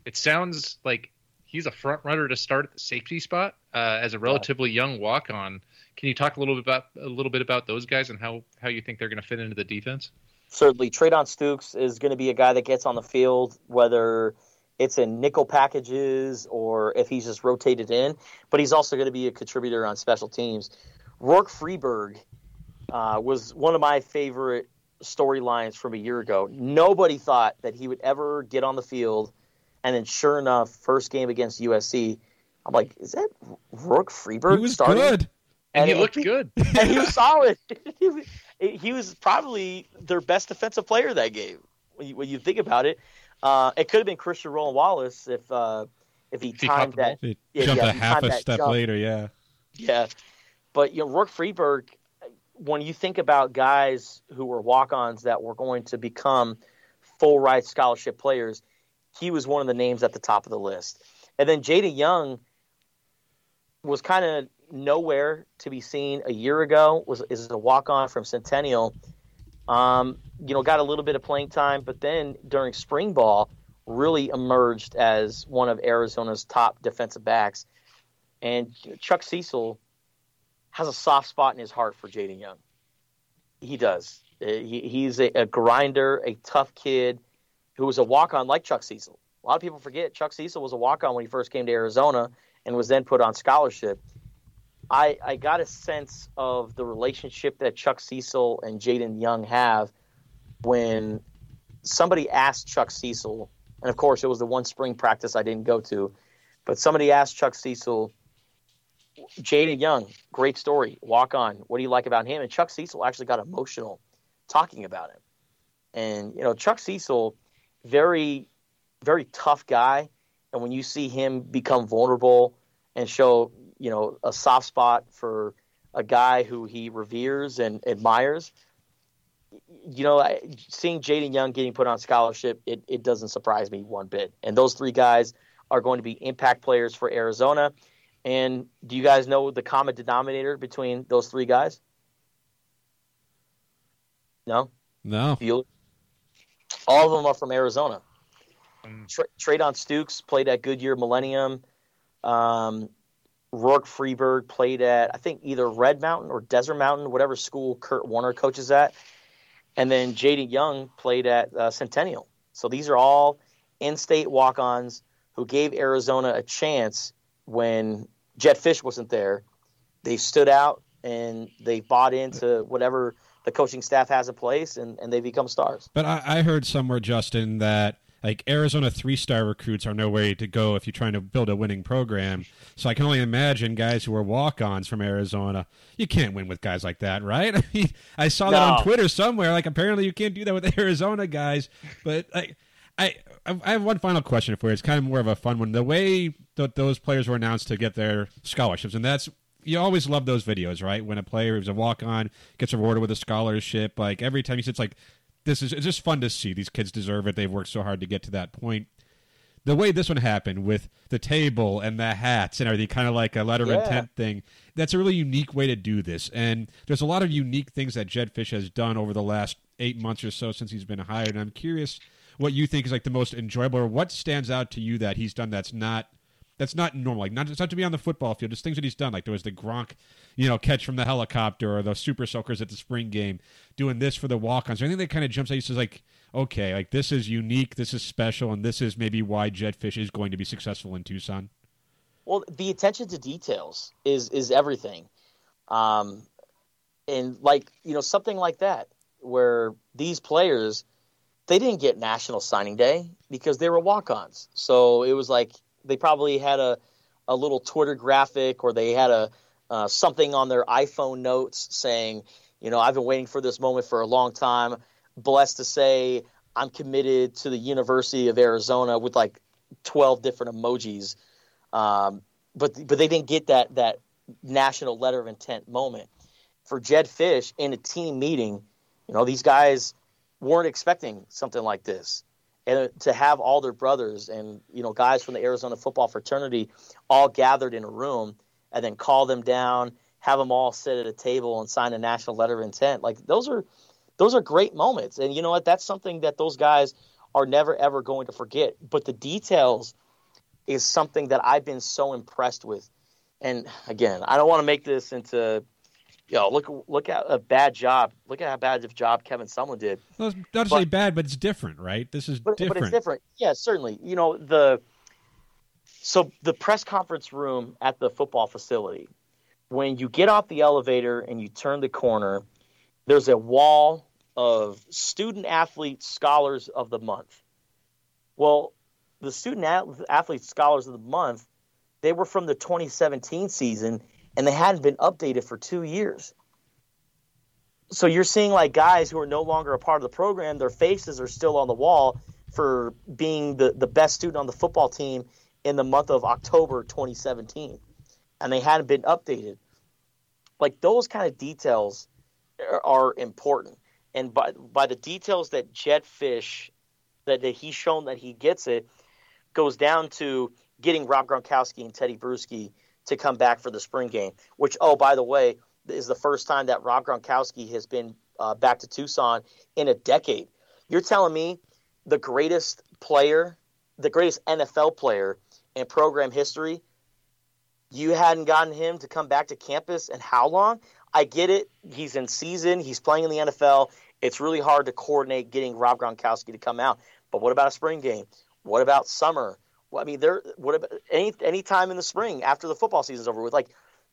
it sounds like he's a front runner to start at the safety spot uh, as a relatively young walk-on. Can you talk a little bit about a little bit about those guys and how how you think they're going to fit into the defense? Certainly, Treydan Stukes is going to be a guy that gets on the field, whether it's in nickel packages or if he's just rotated in. But he's also going to be a contributor on special teams. Rourke Freeburg uh, was one of my favorite storylines from a year ago. Nobody thought that he would ever get on the field, and then sure enough, first game against USC, I'm like, is that Rourke Freeburg He was starting? good. And he And- looked good. and he was solid. he was probably their best defensive player that game. When you, when you think about it, uh, it could have been Christian Roland Wallace if uh, if he If he timed that. He Yeah, jumped yeah, a half a step jump. later. Yeah. Yeah, but you know, Rourke Freeburg. When you think about guys who were walk-ons that were going to become full ride scholarship players, he was one of the names at the top of the list. And then Jaden Young was kind of nowhere to be seen a year ago. Was is a walk-on from Centennial. Um, you know, got a little bit of playing time, but then during spring ball, really emerged as one of Arizona's top defensive backs. And Chuck Cecil has a soft spot in his heart for Jaden Young. He does. Uh, He, he's a, a grinder, a tough kid who was a walk-on like Chuck Cecil. A lot of people forget Chuck Cecil was a walk-on when he first came to Arizona and was then put on scholarship. I, I got a sense of the relationship that Chuck Cecil and Jaden Young have when somebody asked Chuck Cecil, and of course it was the one spring practice I didn't go to, but somebody asked Chuck Cecil, Jaden Young, great story, walk on. What do you like about him? And Chuck Cecil actually got emotional talking about him. And you know, Chuck Cecil, very, very tough guy. And when you see him become vulnerable and show, you know, a soft spot for a guy who he reveres and admires, you know, I- seeing Jaden Young getting put on scholarship, it, it doesn't surprise me one bit. And those three guys are going to be impact players for Arizona. And do you guys know the common denominator between those three guys? No? No. Bueller? All of them are from Arizona. Mm. Tra- Treydan Stukes played at Goodyear Millennium. Um, Rourke Freeburg played at, I think, either Red Mountain or Desert Mountain, whatever school Kurt Warner coaches at. And then Jaden Young played at uh, Centennial. So these are all in state walk ons who gave Arizona a chance when Jedd Fisch wasn't there. They stood out and they bought into whatever the coaching staff has in place and, and they become stars. But I, I heard somewhere, Justin, that like Arizona three star recruits are no way to go if you're trying to build a winning program. So I can only imagine guys who are walk ons from Arizona. You can't win with guys like that, right? I mean, I saw that on Twitter somewhere. Like apparently you can't do that with Arizona guys. But like I I have one final question for you. It's kind of more of a fun one. The way that those players were announced to get their scholarships, and that's you always love those videos, right? When a player who's a walk on gets awarded with a scholarship, like every time you see it's like this is it's just fun to see. These kids deserve it. They've worked so hard to get to that point. The way this one happened with the table and the hats and everything, kind of like a letter of Yeah. intent thing, that's a really unique way to do this. And there's a lot of unique things that Jedd Fisch has done over the last eight months or so since he's been hired. And I'm curious what you think is like the most enjoyable or what stands out to you that he's done that's not that's not normal. Like not just not to be on the football field, just things that he's done. Like there was the Gronk, you know, catch from the helicopter or the super soakers at the spring game, doing this for the walk-ons. Or anything that kind of jumps out. He says like, okay, like this is unique, this is special, and this is maybe why Jedd Fisch is going to be successful in Tucson. Well, the attention to details is is everything, um, and like you know something like that where these players they didn't get national signing day because they were walk-ons. So it was like they probably had a a little Twitter graphic or they had a uh, something on their iPhone notes saying, you know, I've been waiting for this moment for a long time. Blessed to say I'm committed to the University of Arizona with like 12 different emojis. Um, but but they didn't get that that national letter of intent moment. For Jedd Fisch in a team meeting, you know, these guys weren't expecting something like this. And to have all their brothers and you know guys from the Arizona football fraternity all gathered in a room and then call them down, have them all sit at a table and sign a national letter of intent, like those are those are great moments. And you know what? That's something that those guys are never ever going to forget. But the details is something that I've been so impressed with. And again, I don't want to make this into you know, look look at a bad job. Look at how bad of a job Kevin Sumlin did. Well, it's not to But- say bad, but it's different, right? This is but, different. but it's different. Yeah, certainly. You know the so the press conference room at the football facility. When you get off the elevator and you turn the corner, there's a wall of student athlete scholars of the month. Well, the student ath- athlete scholars of the month, they were from the 2017 season and they hadn't been updated for two years. So you're seeing like guys who are no longer a part of the program, their faces are still on the wall for being the, the best student on the football team in the month of October 2017. And they hadn't been updated. Like those kind of details are, are important. And by, by the details that Jedd Fisch, that, that he's shown that he gets it, goes down to getting Rob Gronkowski and Teddy Bruschi to come back for the spring game, which, oh, by the way, is the first time that Rob Gronkowski has been uh, back to Tucson in a decade. You're telling me the greatest player, the greatest NFL player in program history, you hadn't gotten him to come back to campus and how long? I get it. He's in season. He's playing in the NFL. It's really hard to coordinate getting Rob Gronkowski to come out. But what about a spring game? What about summer? Well, I mean, there. What any any time in the spring after the football season's over with? Like,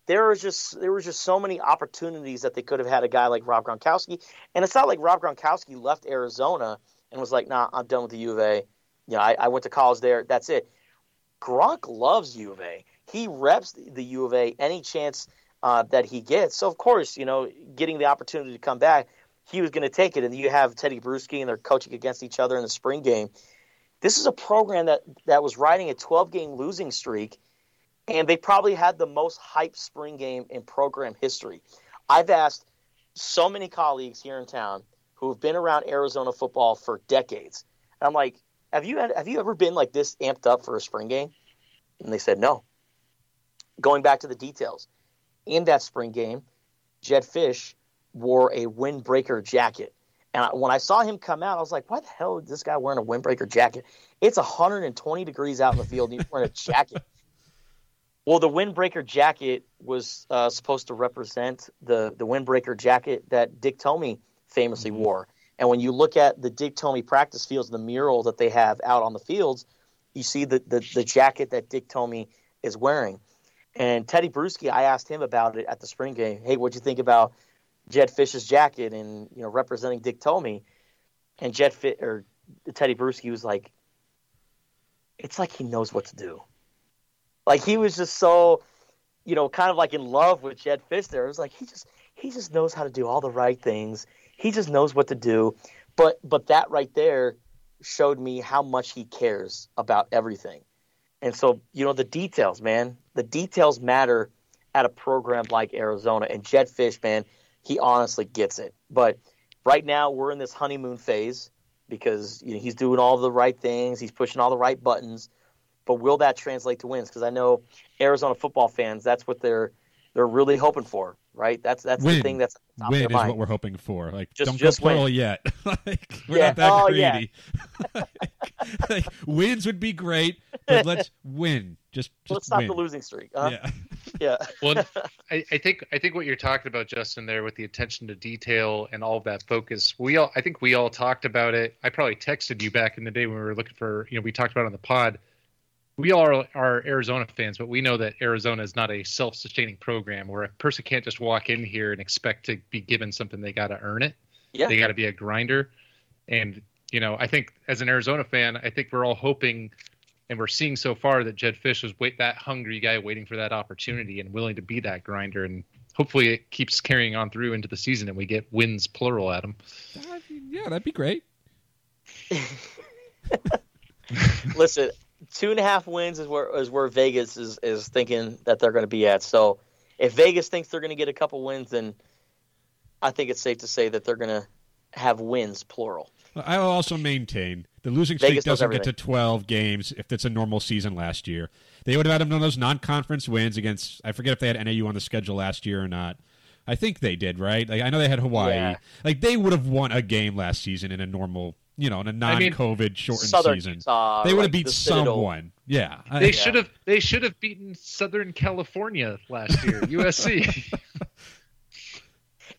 there was just there was just so many opportunities that they could have had a guy like Rob Gronkowski. And it's not like Rob Gronkowski left Arizona and was like, "Nah, I'm done with the U of A. You know, I, I went to college there. That's it." Gronk loves U of A. He reps the U of A any chance uh, that he gets. So of course, you know, getting the opportunity to come back, he was going to take it. And you have Teddy Bruschi and they're coaching against each other in the spring game. This is a program that that was riding a 12 game losing streak, and they probably had the most hype spring game in program history. I've asked so many colleagues here in town who have been around Arizona football for decades. And I'm like, have you had, have you ever been like this amped up for a spring game? And they said no. Going back to the details, in that spring game, Jedd Fisch wore a windbreaker jacket. And I, when I saw him come out, I was like, why the hell is this guy wearing a windbreaker jacket? It's 120 degrees out in the field and he's wearing a jacket. Well, the windbreaker jacket was uh, supposed to represent the, the windbreaker jacket that Dick Tomey famously wore. And when you look at the Dick Tomey practice fields, the mural that they have out on the fields, you see the, the, the jacket that Dick Tomey is wearing. And Teddy Bruschi, I asked him about it at the spring game. Hey, what'd you think about Jedd Fisch's jacket and you know representing Dick Tomey? And Jed Fit or Teddy Bruschi was like, it's like he knows what to do. Like he was just so, you know, kind of like in love with Jedd Fisch. There, it was like he just he just knows how to do all the right things. He just knows what to do. But but that right there showed me how much he cares about everything. And so, you know, the details, man, the details matter at a program like Arizona. And Jedd Fisch, man, he honestly gets it. But right now, we're in this honeymoon phase because you know, he's doing all the right things, he's pushing all the right buttons. But will that translate to wins? Because I know Arizona football fans, that's what they're they're really hoping for, right? That's that's win. the thing that's at the win their is mind. what we're hoping for. Like, Just- don't just go plural win. yet. like, we're Yeah. not that Oh, yeah. greedy. like, wins would be great, but let's win. Just, just Let's stop win. the losing streak. Huh? Yeah. yeah. Well, I, I think I think what you're talking about, Justin, there with the attention to detail and all of that focus. We all, I think we all talked about it. I probably texted you back in the day when we were looking for, you know, we talked about it on the pod. We all are, are Arizona fans, but we know that Arizona is not a self-sustaining program where a person can't just walk in here and expect to be given something. They got to earn it. Yeah. They got to be a grinder. And you know, I think as an Arizona fan, I think we're all hoping and we're seeing so far that Jedd Fisch was wait that hungry guy waiting for that opportunity and willing to be that grinder and hopefully it keeps carrying on through into the season and we get wins plural at him. I yeah, that'd be great. Listen, two and a half wins is where is where Vegas is is thinking that they're going to be at. So if Vegas thinks they're going to get a couple wins, then I think it's safe to say that they're going to have wins plural. I will also maintain the losing streak Vegas doesn't get to 12 games if it's a normal season last year. They would have had one of those non-conference wins against. I forget if they had NAU on the schedule last year or not. I think they did, right? Like I know they had Hawaii. Yeah. Like they would have won a game last season in a normal, you know, in a non-COVID shortened Southern season. Utah, they would have like beat the Citadel. someone. Yeah. They Yeah. should have they should have beaten Southern California last year, USC.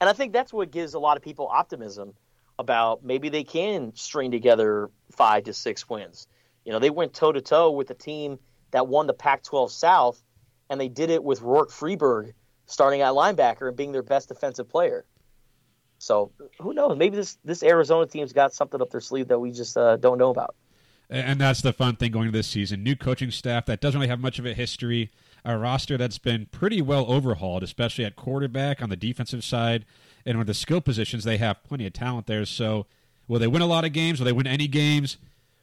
And I think that's what gives a lot of people optimism about maybe they can string together five to six wins. You know, they went toe to toe with the team that won the Pac 12 South, and they did it with Rourke Freeburg starting at linebacker and being their best defensive player. So who knows? Maybe this, this Arizona team's got something up their sleeve that we just uh, don't know about. And that's the fun thing going into this season. New coaching staff that doesn't really have much of a history, a roster that's been pretty well overhauled, especially at quarterback on the defensive side. And with the skill positions, they have plenty of talent there. So will they win a lot of games? Will they win any games?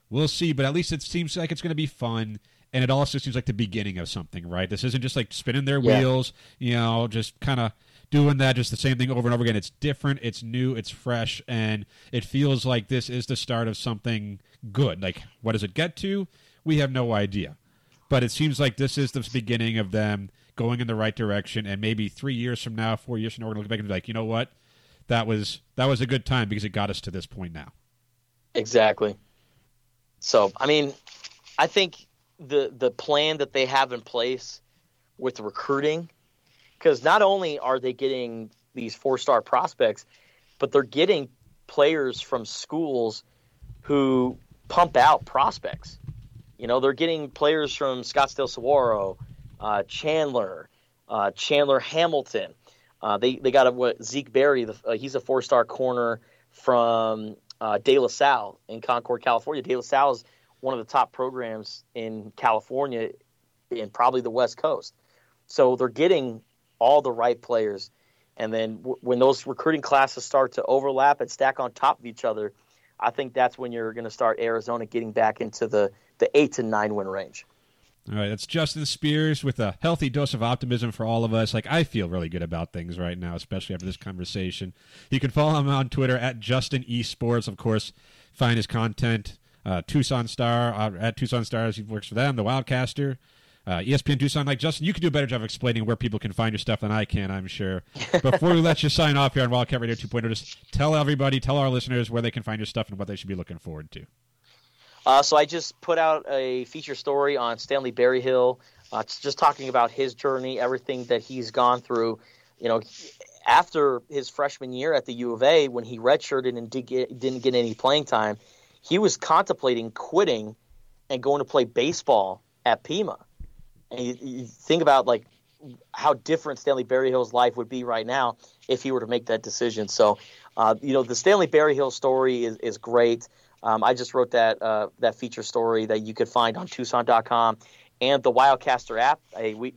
We'll see. But at least it seems like it's going to be fun. And it also seems like the beginning of something, right? This isn't just like spinning their Yeah. wheels, you know, just kind of doing that, just the same thing over and over again. It's different, it's new, it's fresh, and it feels like this is the start of something good. Like, what does it get to? We have no idea. But it seems like this is the beginning of them going in the right direction, and maybe three years from now, four years from now, we're going to look back and be like, you know what? That was that was a good time because it got us to this point now. Exactly. So, I mean, I think the the plan that they have in place with recruiting, because not only are they getting these four star prospects, but they're getting players from schools who pump out prospects. You know, they're getting players from Scottsdale Saguaro, uh, Chandler, uh, Chandler Hamilton. Uh, they they got a what Zeke Berry. The, uh, he's a four star corner from uh, De La Salle in Concord, California. De La Salle is one of the top programs in California and probably the West Coast. So they're getting all the right players. And then w- when those recruiting classes start to overlap and stack on top of each other, I think that's when you're going to start Arizona getting back into the, the eight to nine win range. All right, that's Justin Spears with a healthy dose of optimism for all of us. Like I feel really good about things right now, especially after this conversation. You can follow him on Twitter at Justin Esports. Of course, find his content. Uh, Tucson Star uh, at Tucson Stars. He works for them. The Wildcaster. Uh, ESPN Tucson. Like Justin, you can do a better job explaining where people can find your stuff than I can. I'm sure. Before we let you sign off here on Wildcat Radio 2.0, just tell everybody, tell our listeners where they can find your stuff and what they should be looking forward to. Uh, so I just put out a feature story on Stanley Berryhill, uh, just talking about his journey, everything that he's gone through. You know, after his freshman year at the U of A, when he redshirted and did get, didn't get any playing time, he was contemplating quitting and going to play baseball at Pima. And you, you think about like how different Stanley Berryhill's life would be right now if he were to make that decision. So, uh, you know, the Stanley Berryhill story is, is great. Um, I just wrote that uh, that feature story that you could find on Tucson.com and the Wildcaster app. Hey, we,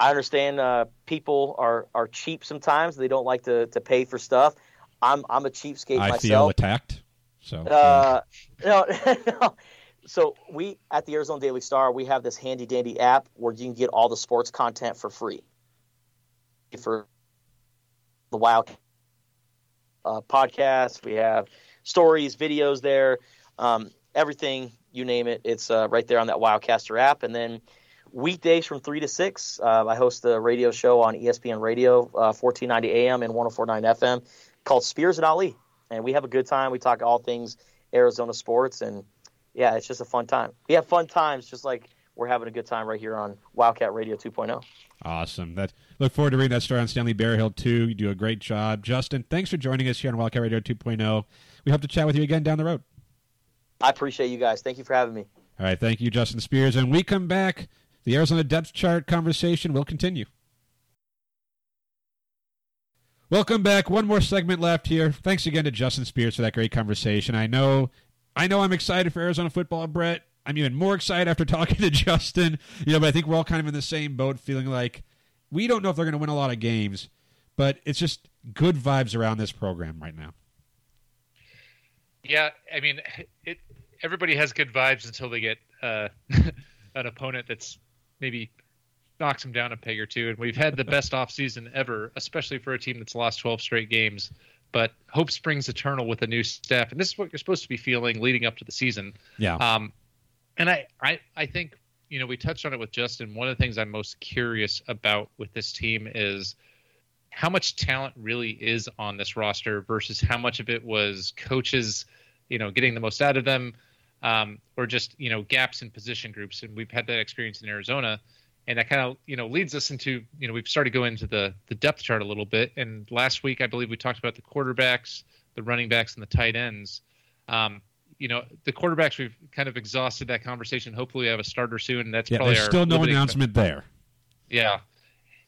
I understand uh, people are, are cheap sometimes; they don't like to, to pay for stuff. I'm I'm a cheapskate I myself. feel attacked. So Uh, no, no. So we at the Arizona Daily Star, we have this handy dandy app where you can get all the sports content for free. For the Wild uh, podcast, we have stories, videos there, um, everything you name it. It's uh, right there on that Wildcaster app. And then weekdays from three to six, uh, I host a radio show on ESPN Radio, uh, 1490 AM and 1049 FM, called Spears and Ali and we have a good time. We talk all things Arizona sports, and yeah, it's just a fun time. We have fun times, just like we're having a good time right here on Wildcat Radio oh. 2.0. Awesome. That look forward to reading that story on Stanley Berryhill too. You do a great job, Justin. Thanks for joining us here on Wildcat Radio 2.0. We hope to chat with you again down the road. I appreciate you guys. Thank you for having me. All right, thank you, Justin Spears. And we come back. The Arizona depth chart conversation will continue. Welcome back. One more segment left here. Thanks again to Justin Spears for that great conversation. I know, I know, I'm excited for Arizona football, Brett. I'm even more excited after talking to Justin. You know, but I think we're all kind of in the same boat, feeling like we don't know if they're going to win a lot of games, but it's just good vibes around this program right now. Yeah, I mean, it. Everybody has good vibes until they get uh, an opponent that's maybe knocks them down a peg or two. And we've had the best offseason ever, especially for a team that's lost 12 straight games. But hope springs eternal with a new staff, and this is what you're supposed to be feeling leading up to the season. Yeah. Um, and I, I, I think you know we touched on it with Justin. One of the things I'm most curious about with this team is how much talent really is on this roster versus how much of it was coaches, you know, getting the most out of them, um, or just you know gaps in position groups. And we've had that experience in Arizona. And that kind of you know leads us into you know we've started going into the the depth chart a little bit. And last week I believe we talked about the quarterbacks, the running backs, and the tight ends. Um, you know the quarterbacks we've kind of exhausted that conversation. Hopefully we have a starter soon. That's Yeah, probably still no announcement there. yeah,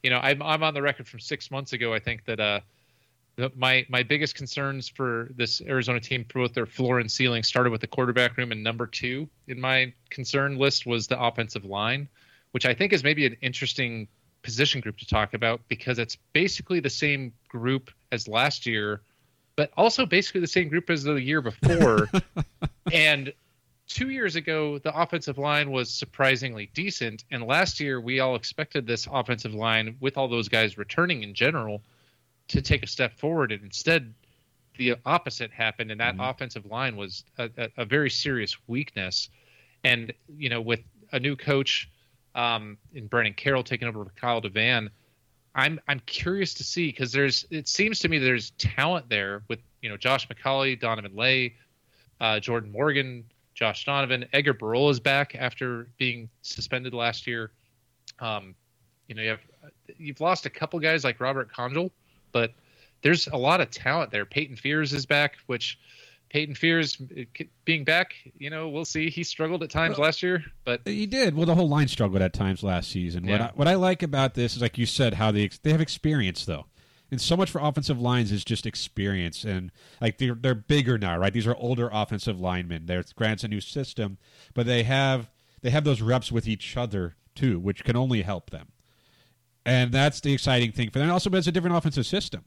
you know, I'm I'm on the record from six months ago. I think that uh, my my biggest concerns for this Arizona team for both their floor and ceiling started with the quarterback room, and number two in my concern list was the offensive line, which I think is maybe an interesting position group to talk about because it's basically the same group as last year, but also basically the same group as the year before, and two years ago, the offensive line was surprisingly decent, and last year we all expected this offensive line, with all those guys returning in general, to take a step forward, and instead, the opposite happened, and that mm-hmm. offensive line was a, a, a very serious weakness. And you know, with a new coach um, in Brennan Carroll taking over for Kyle DeVan, I'm I'm curious to see because there's it seems to me there's talent there with you know Josh McCauley, Donovan Laie, uh, Jordan Morgan, Josh Donovan, Edgar Burrola is back after being suspended last year. Um, you know you have you've lost a couple guys like Robert Congel, but there's a lot of talent there. Paiton Fears is back, which Paiton Fears uh, being back, you know, we'll see. He struggled at times last year, but He did. Well, the whole line struggled at times last season. What, I, what I like about this is, like you said, how they they have experience though, and so much for offensive lines is just experience, and like they're they're bigger now, right? These are older offensive linemen. They're grants a new system, but they have they have those reps with each other too, which can only help them, and that's the exciting thing for them. Also, but it's a different offensive system.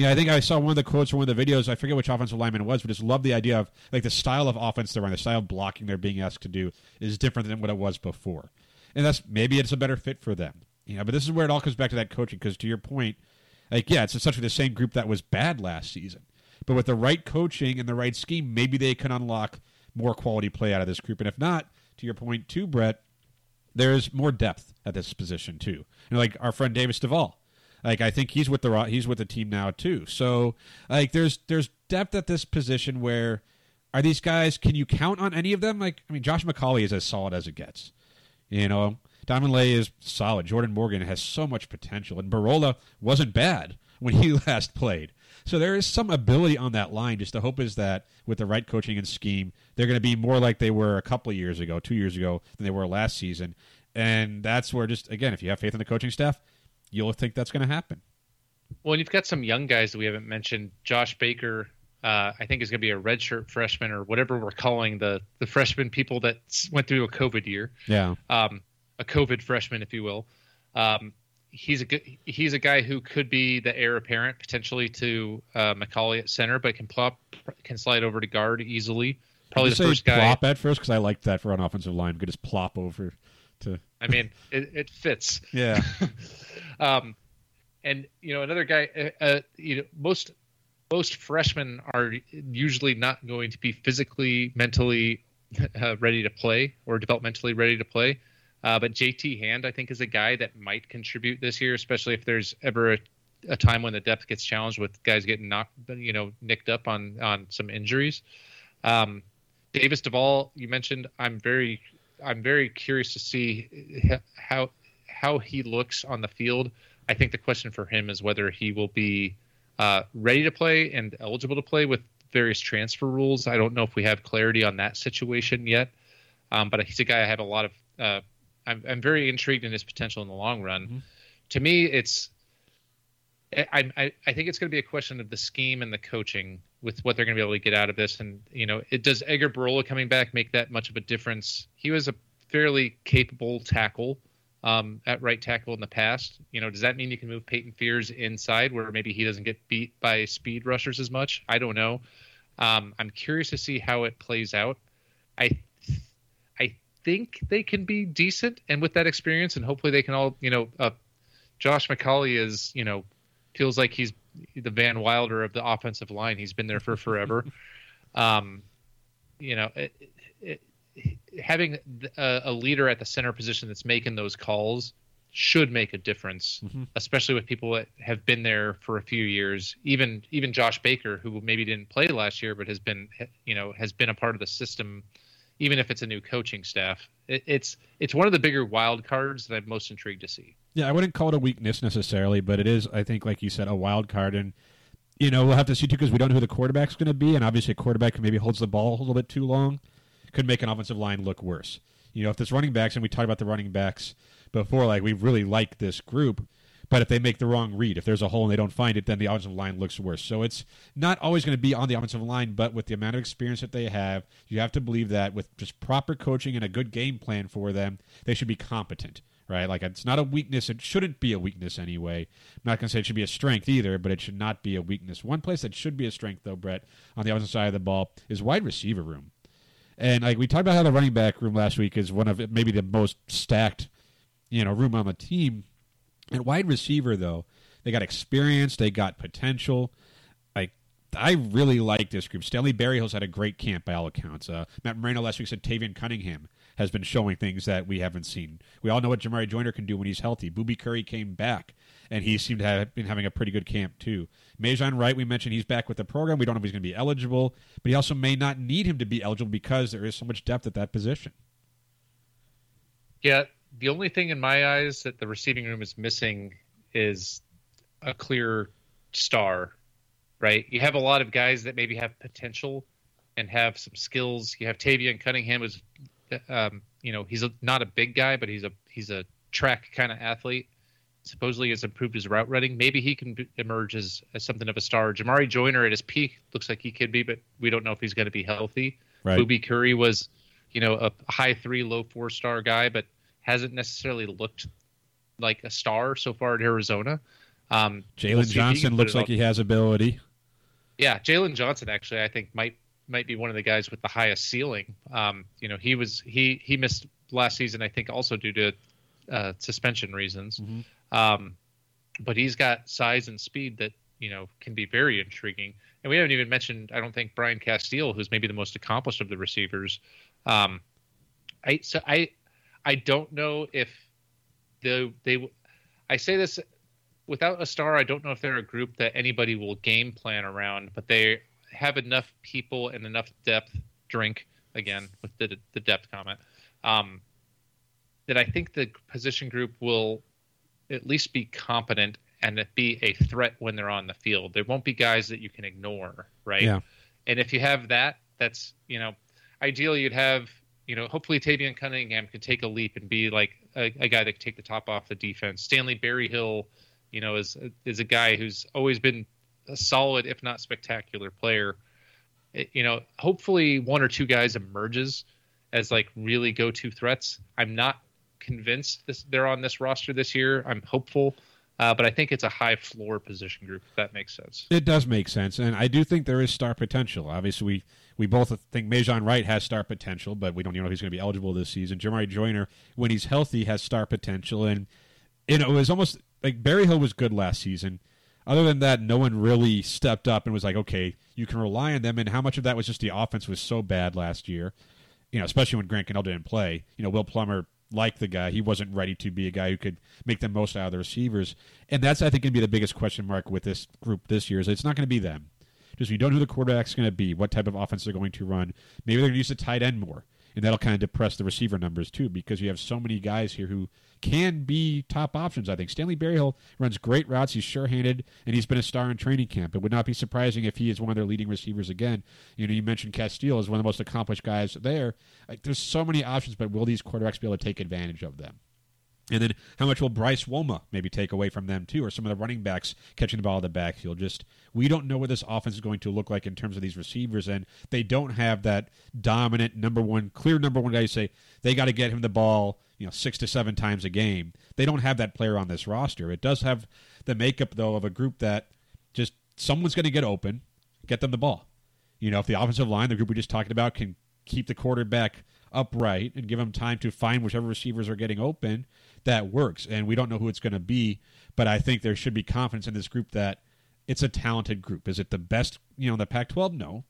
You know, I think I saw one of the quotes from one of the videos. I forget which offensive lineman it was, but just love the idea of like the style of offense they're running, the style of blocking they're being asked to do is different than what it was before, and that's maybe it's a better fit for them. You know, but this is where it all comes back to that coaching. Because to your point, like yeah, it's essentially the same group that was bad last season, but with the right coaching and the right scheme, maybe they can unlock more quality play out of this group. And if not, to your point too, Brett, there's more depth at this position too. Know, like our friend Davis Duvall. Like I think he's with the he's with the team now too. So like there's there's depth at this position where are these guys? Can you count on any of them? Like I mean, Josh McCauley is as solid as it gets. You know, Diamond Lay is solid. Jordan Morgan has so much potential, and Burrola wasn't bad when he last played. So there is some ability on that line. Just the hope is that with the right coaching and scheme, they're going to be more like they were a couple of years ago, two years ago, than they were last season. And that's where just again, if you have faith in the coaching staff, you'll think that's going to happen. Well, and you've got some young guys that we haven't mentioned. Josh Baker, uh, I think, is going to be a redshirt freshman or whatever we're calling the the freshman people that went through a COVID year, Yeah. um, a COVID freshman, if you will. Um, he's a good, he's a guy who could be the heir apparent potentially to uh, McCauley at center, but can plop can slide over to guard easily. Probably the first guy. plop at first because I liked that for an offensive line. Could just plop over to I mean, it, it fits. yeah. Um, and you know, another guy. Uh, uh, you know, most most freshmen are usually not going to be physically, mentally uh, ready to play or developmentally ready to play. Uh, but JT Hand, I think, is a guy that might contribute this year, especially if there's ever a, a time when the depth gets challenged with guys getting knocked, you know, nicked up on on some injuries. Um, Davis Duvall, you mentioned. I'm very, I'm very curious to see how how he looks on the field. I think the question for him is whether he will be uh, ready to play and eligible to play with various transfer rules. I don't know if we have clarity on that situation yet, um, but he's a guy I have a lot of. Uh, I'm, I'm very intrigued in his potential in the long run. To me, it's. I, I I think it's going to be a question of the scheme and the coaching with what they're going to be able to get out of this, and you know, it does Edgar Burrola coming back make that much of a difference? He was a fairly capable tackle um, at right tackle in the past. You know, does that mean you can move Paiton Fears inside where maybe he doesn't get beat by speed rushers as much? I don't know. Um, I'm curious to see how it plays out. I I think they can be decent, and with that experience, and hopefully they can all, you know, uh, Josh McCauley is, you know, feels like he's the Van Wilder of the offensive line. He's been there for forever. um, you know, it, having a, uh, a leader at the center position that's making those calls should make a difference, mm-hmm. especially with people that have been there for a few years. Even even Josh Baker, who maybe didn't play last year, but has been you know has been a part of the system even if it's a new coaching staff. It, it's it's one of the bigger wild cards that I'm most intrigued to see. Yeah, I wouldn't call it a weakness necessarily, but it is, I think, like you said, a wild card. And, you know, we'll have to see too because we don't know who the quarterback's going to be. And obviously, a quarterback maybe holds the ball a little bit too long could make an offensive line look worse. You know, if this running backs, and we talked about the running backs before, like we really like this group, but if they make the wrong read, if there's a hole and they don't find it, then the offensive line looks worse. So it's not always going to be on the offensive line, but with the amount of experience that they have, you have to believe that with just proper coaching and a good game plan for them, they should be competent right? Like it's not a weakness. It shouldn't be a weakness anyway. I'm not going to say it should be a strength either, but it should not be a weakness. One place that should be a strength, though, Brett, on the offensive side of the ball, is wide receiver room. And like we talked about how the running back room last week is one of maybe the most stacked, you know, room on the team. And wide receiver though, they got experience, they got potential. I really like this group. Stanley Berryhill's had a great camp by all accounts. Uh, Matt Moreno last week said Tayvian Cunningham has been showing things that we haven't seen. We all know what Jamarye Joiner can do when he's healthy. Boobie Curry came back, and he seemed to have been having a pretty good camp too. Majon Wright, we mentioned he's back with the program. We don't know if he's going to be eligible, but he also may not need him to be eligible because there is so much depth at that position. Yeah, the only thing in my eyes that the receiving room is missing is a clear star, right? You have a lot of guys that maybe have potential and have some skills. You have Tayvian Cunningham, who's um, you know, he's a, not a big guy, but he's a he's a track kind of athlete. Supposedly has improved his route running. Maybe he can emerge as, as something of a star. Jamarye Joiner at his peak looks like he could be, but we don't know if he's going to be healthy. Right. Boobie Curry was, you know, a high three, low four star guy, but hasn't necessarily looked like a star so far at Arizona. Um, Jalen we'll see if he Johnson looks like he has ability. yeah, Jalen Johnson actually, I think might might be one of the guys with the highest ceiling. Um, you know, he was he he missed last season, I think, also due to uh, suspension reasons. Um, but he's got size and speed that you know can be very intriguing. And we haven't even mentioned, I don't think, Brian Casteel, who's maybe the most accomplished of the receivers. Um, I so I I don't know if the they I say this without a star, I don't know if they're a group that anybody will game plan around, but they have enough people and enough depth. Drink again with the the depth comment. Um, that I think the position group will at least be competent and be a threat when they're on the field. There won't be guys that you can ignore, right? Yeah. And if you have that, that's you know, ideally you'd have you know, hopefully Tayvian Cunningham could take a leap and be like a, a guy that could take the top off the defense. Stanley Berryhill, you know, is is a guy who's always been a solid, if not spectacular, player. It- you know, hopefully one or two guys emerges as like really go-to threats. I'm not convinced this they're on this roster this year. I'm hopeful, uh, but I think it's a high floor position group. If that makes sense. It does make sense, and I do think there is star potential. Obviously, we, we both think Majon Wright has star potential, but we don't even know if he's going to be eligible this season. Jamarye Joiner, when he's healthy, has star potential, and you know it was almost like Berryhill was good last season. Other than that, no one really stepped up and was like, okay, you can rely on them. And how much of that was just the offense was so bad last year, you know, especially when Grant Gunnell didn't play. You know, Will Plummer liked the guy. He wasn't ready to be a guy who could make the most out of the receivers. And that's, I think, going to be the biggest question mark with this group this year is it's not going to be them. Just we don't know who the quarterback's going to be, what type of offense they're going to run. Maybe they're going to use the tight end more, and that'll kind of depress the receiver numbers too, because you have so many guys here who can be top options. I think Stanley Berryhill runs great routes. He's sure-handed, and he's been a star in training camp. It would not be surprising if he is one of their leading receivers again. You know, you mentioned Casteel is one of the most accomplished guys there. Like, there's so many options, but will these quarterbacks be able to take advantage of them? And then how much will Bryce Wolma maybe take away from them too, or some of the running backs catching the ball in the backfield? Just we don't know what this offense is going to look like in terms of these receivers, and they don't have that dominant number one, clear number one guy. You say they got to get him the ball, you know, six to seven times a game. They don't have that player on this roster. It does have the makeup though of a group that just someone's going to get open, get them the ball. You know, if the offensive line, the group we just talked about, can keep the quarterback upright and give him time to find whichever receivers are getting open, that works. And we don't know who it's going to be, but I think there should be confidence in this group that it's a talented group. Is it the best, you know, the Pac-12? No,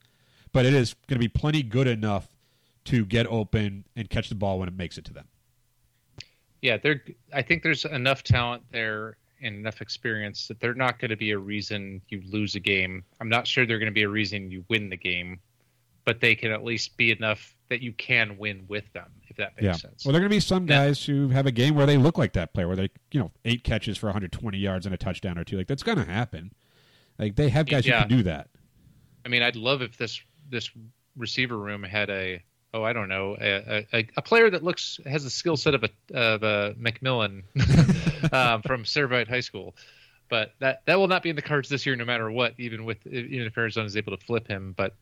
but it is going to be plenty good enough to get open and catch the ball when it makes it to them. Yeah, they're. I think there's enough talent there and enough experience that they're not going to be a reason you lose a game. I'm not sure they're going to be a reason you win the game, but they can at least be enough that you can win with them, if that makes Yeah. sense. Well, there are going to be some Now- guys who have a game where they look like that player, where they, you know, eight catches for 120 yards and a touchdown or two. Like that's going to happen. Like they have guys Yeah. who can do that. I mean, I'd love if this this receiver room had a oh I don't know a a, a player that looks has the skill set of a of a McMillan um, from Servite High School, but that that will not be in the cards this year, no matter what. Even with even if Arizona is able to flip him, but.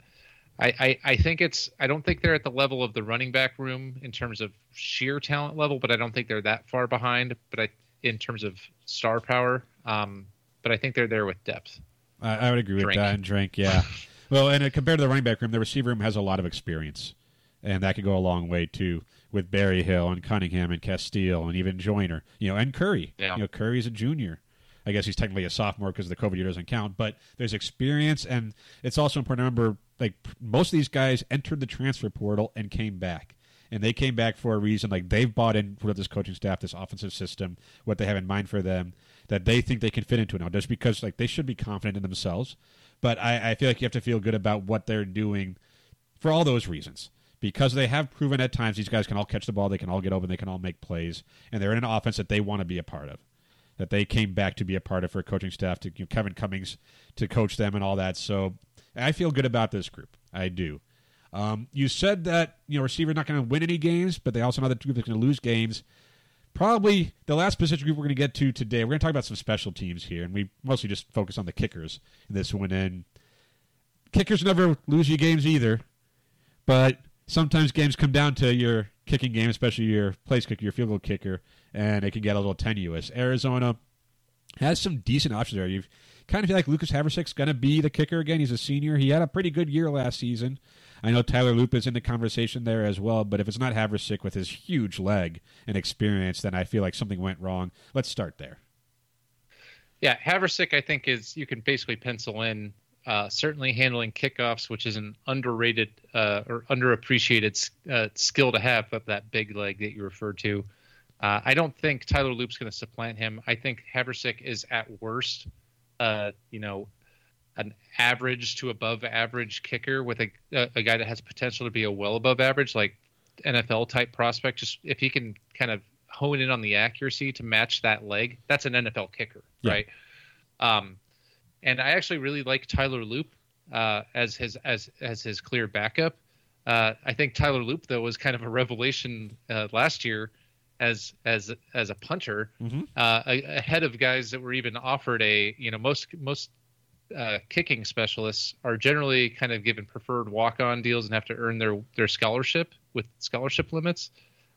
I, I, I think it's I don't think they're at the level of the running back room in terms of sheer talent level, but I don't think they're that far behind. But I in terms of star power, um, but I think they're there with depth. I, I would agree with Drink. that. And drink, yeah. well, and uh, compared to the running back room, the receiver room has a lot of experience, and that could go a long way too. With Berryhill and Cunningham and Casteel and even Joiner, you know, and Curry. Yeah. You know, Curry's a junior. I guess he's technically a sophomore because the COVID year doesn't count. But there's experience, and it's also important to remember, like most of these guys entered the transfer portal and came back, and they came back for a reason. Like they've bought in with this coaching staff, this offensive system, what they have in mind for them, that they think they can fit into it now. Just because like they should be confident in themselves, but I, I feel like you have to feel good about what they're doing for all those reasons. Because they have proven at times these guys can all catch the ball, they can all get open, they can all make plays, and they're in an offense that they want to be a part of that they came back to be a part of for a coaching staff to you know, Kevin Cummings to coach them and all that. So I feel good about this group. I do. Um, you said that you know receiver not going to win any games, but they also know the group that's going to lose games. Probably the last position group we're going to get to today. We're going to talk about some special teams here, and we mostly just focus on the kickers in this one. And kickers never lose you games either, but sometimes games come down to your kicking game, especially your place kicker, your field goal kicker, and it can get a little tenuous. Arizona has some decent options there. You kind of feel like Lucas Havrisik's going to be the kicker again. He's a senior. He had a pretty good year last season. I know Tyler Loop is in the conversation there as well, but if it's not Havrisik with his huge leg and experience, then I feel like something went wrong. Let's start there. Yeah, Havrisik, I think is you can basically pencil in uh, certainly handling kickoffs, which is an underrated uh, or underappreciated uh, skill to have of that big leg that you referred to. Uh, I don't think Tyler Loop's going to supplant him. I think Havrisik is at worst, uh, you know, an average to above average kicker with a, a a guy that has potential to be a well above average, like NFL type prospect. Just if he can kind of hone in on the accuracy to match that leg, that's an NFL kicker, Yeah. right? Um, and I actually really like Tyler Loop uh, as his as as his clear backup. Uh, I think Tyler Loop though was kind of a revelation uh, last year as as as a punter uh, ahead of guys that were even offered a you know most most uh, kicking specialists are generally kind of given preferred walk-on deals and have to earn their their scholarship with scholarship limits.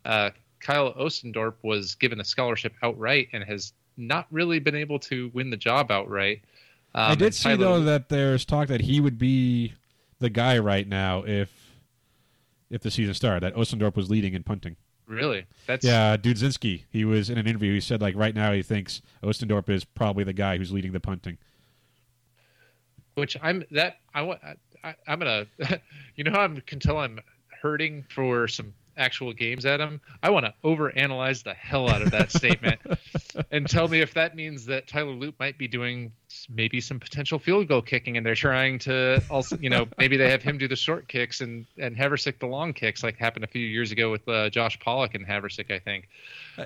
Uh, Kyle Ostendorp was given a scholarship outright and has not really been able to win the job outright. Um, I did see Tyler- though that there's talk that he would be the guy right now if if the season started. That Ostendorp was leading in punting. Really that's Yeah, Dudzinski. He was in an interview. He said like right now he thinks Ostendorp is probably the guy who's leading the punting. which I'm that I want I, I'm gonna you know how I can tell I'm hurting for some actual games at him. I want to overanalyze the hell out of that statement and tell me if that means that Tyler Loop might be doing maybe some potential field goal kicking and they're trying to also you know maybe they have him do the short kicks and and Havrisik the long kicks like happened a few years ago with uh, Josh Pollack and Havrisik I think.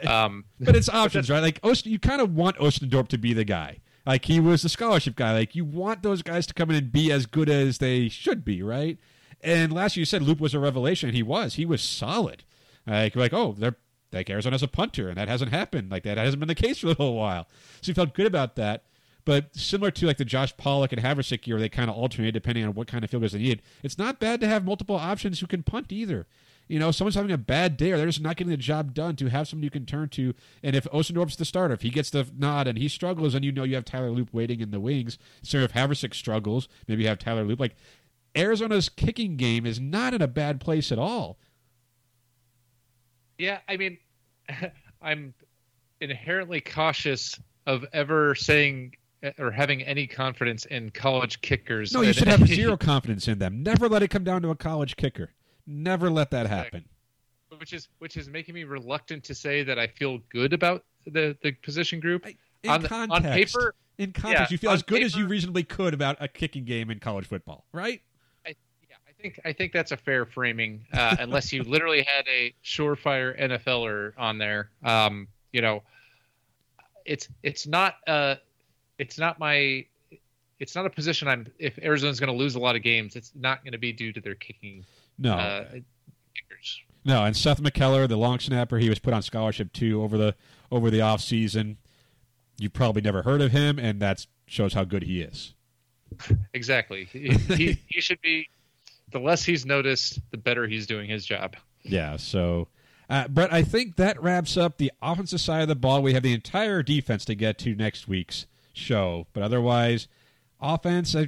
Um, But it's options, right? Like Ost- you kind of want Ostendorp to be the guy. Like he was the scholarship guy. Like you want those guys to come in and be as good as they should be, right? And last year you said Loop was a revelation. He was. He was solid. Like like, oh, they're like Arizona's a punter, and that hasn't happened. Like that hasn't been the case for a little while. So you felt good about that. But similar to like the Josh Pollack and Havrisik year, they kind of alternate depending on what kind of field goals they need. It's not bad to have multiple options who can punt either. You know, someone's having a bad day or they're just not getting the job done to have someone you can turn to. And if Ostendorp's the starter, if he gets the nod and he struggles, then you know you have Tyler Loop waiting in the wings. So if Havrisik struggles, maybe you have Tyler Loop. Like Arizona's kicking game is not in a bad place at all. Yeah, I mean, I'm inherently cautious of ever saying or having any confidence in college kickers. No, you should have zero confidence in them. Never let it come down to a college kicker. Never let that happen. which is which is making me reluctant to say that I feel good about the the position group. In on, context, on paper, in context, yeah, you feel as good as you reasonably could about a kicking game in college football, right? I, yeah, I think I think that's a fair framing, uh, unless you literally had a surefire NFLer on there. Um, you know, it's it's not uh, it's not my it's not a position I'm. If Arizona's going to lose a lot of games, it's not going to be due to their kicking. No, Uh, kickers. no, and Seth MacKellar, the long snapper, he was put on scholarship too over the over the off season. You probably never heard of him, and that shows how good he is. Exactly. He, he, he should be. The less he's noticed, the better he's doing his job. Yeah, so uh, Brett, I think that wraps up the offensive side of the ball. We have the entire defense to get to next week's show, but otherwise, offense, uh,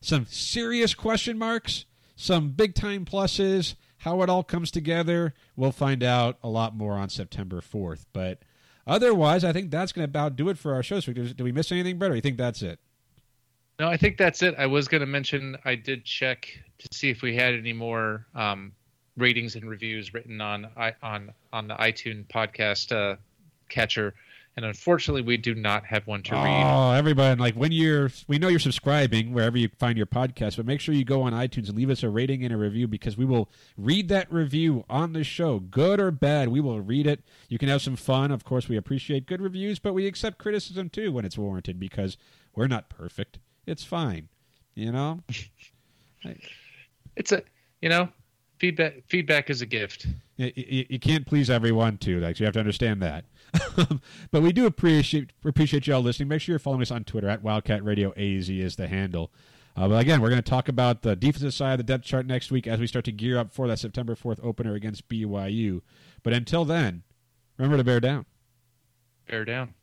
some serious question marks, some big time pluses. How it all comes together, we'll find out a lot more on September 4th. But otherwise, I think that's going to about do it for our show. So, did we miss anything, Brett? Or you think that's it? No, I think that's it. I was going to mention I did check to see if we had any more um, ratings and reviews written on on on the iTunes podcast uh, catcher, and unfortunately, we do not have one to read. Oh, everybody! Like when you're, we know you're subscribing wherever you find your podcast, but make sure you go on iTunes and leave us a rating and a review because we will read that review on the show, good or bad. We will read it. You can have some fun. Of course, we appreciate good reviews, but we accept criticism too when it's warranted because we're not perfect. It's fine, you know. It's a you know feedback. Feedback is a gift. you, you, you can't please everyone too. Like you have to understand that. but we do appreciate appreciate y'all listening. Make sure you're following us on Twitter at Wildcat Radio AZ is the handle. Uh, but again, we're going to talk about the defensive side of the depth chart next week as we start to gear up for that September 4th opener against BYU. But until then, remember to bear down. Bear down.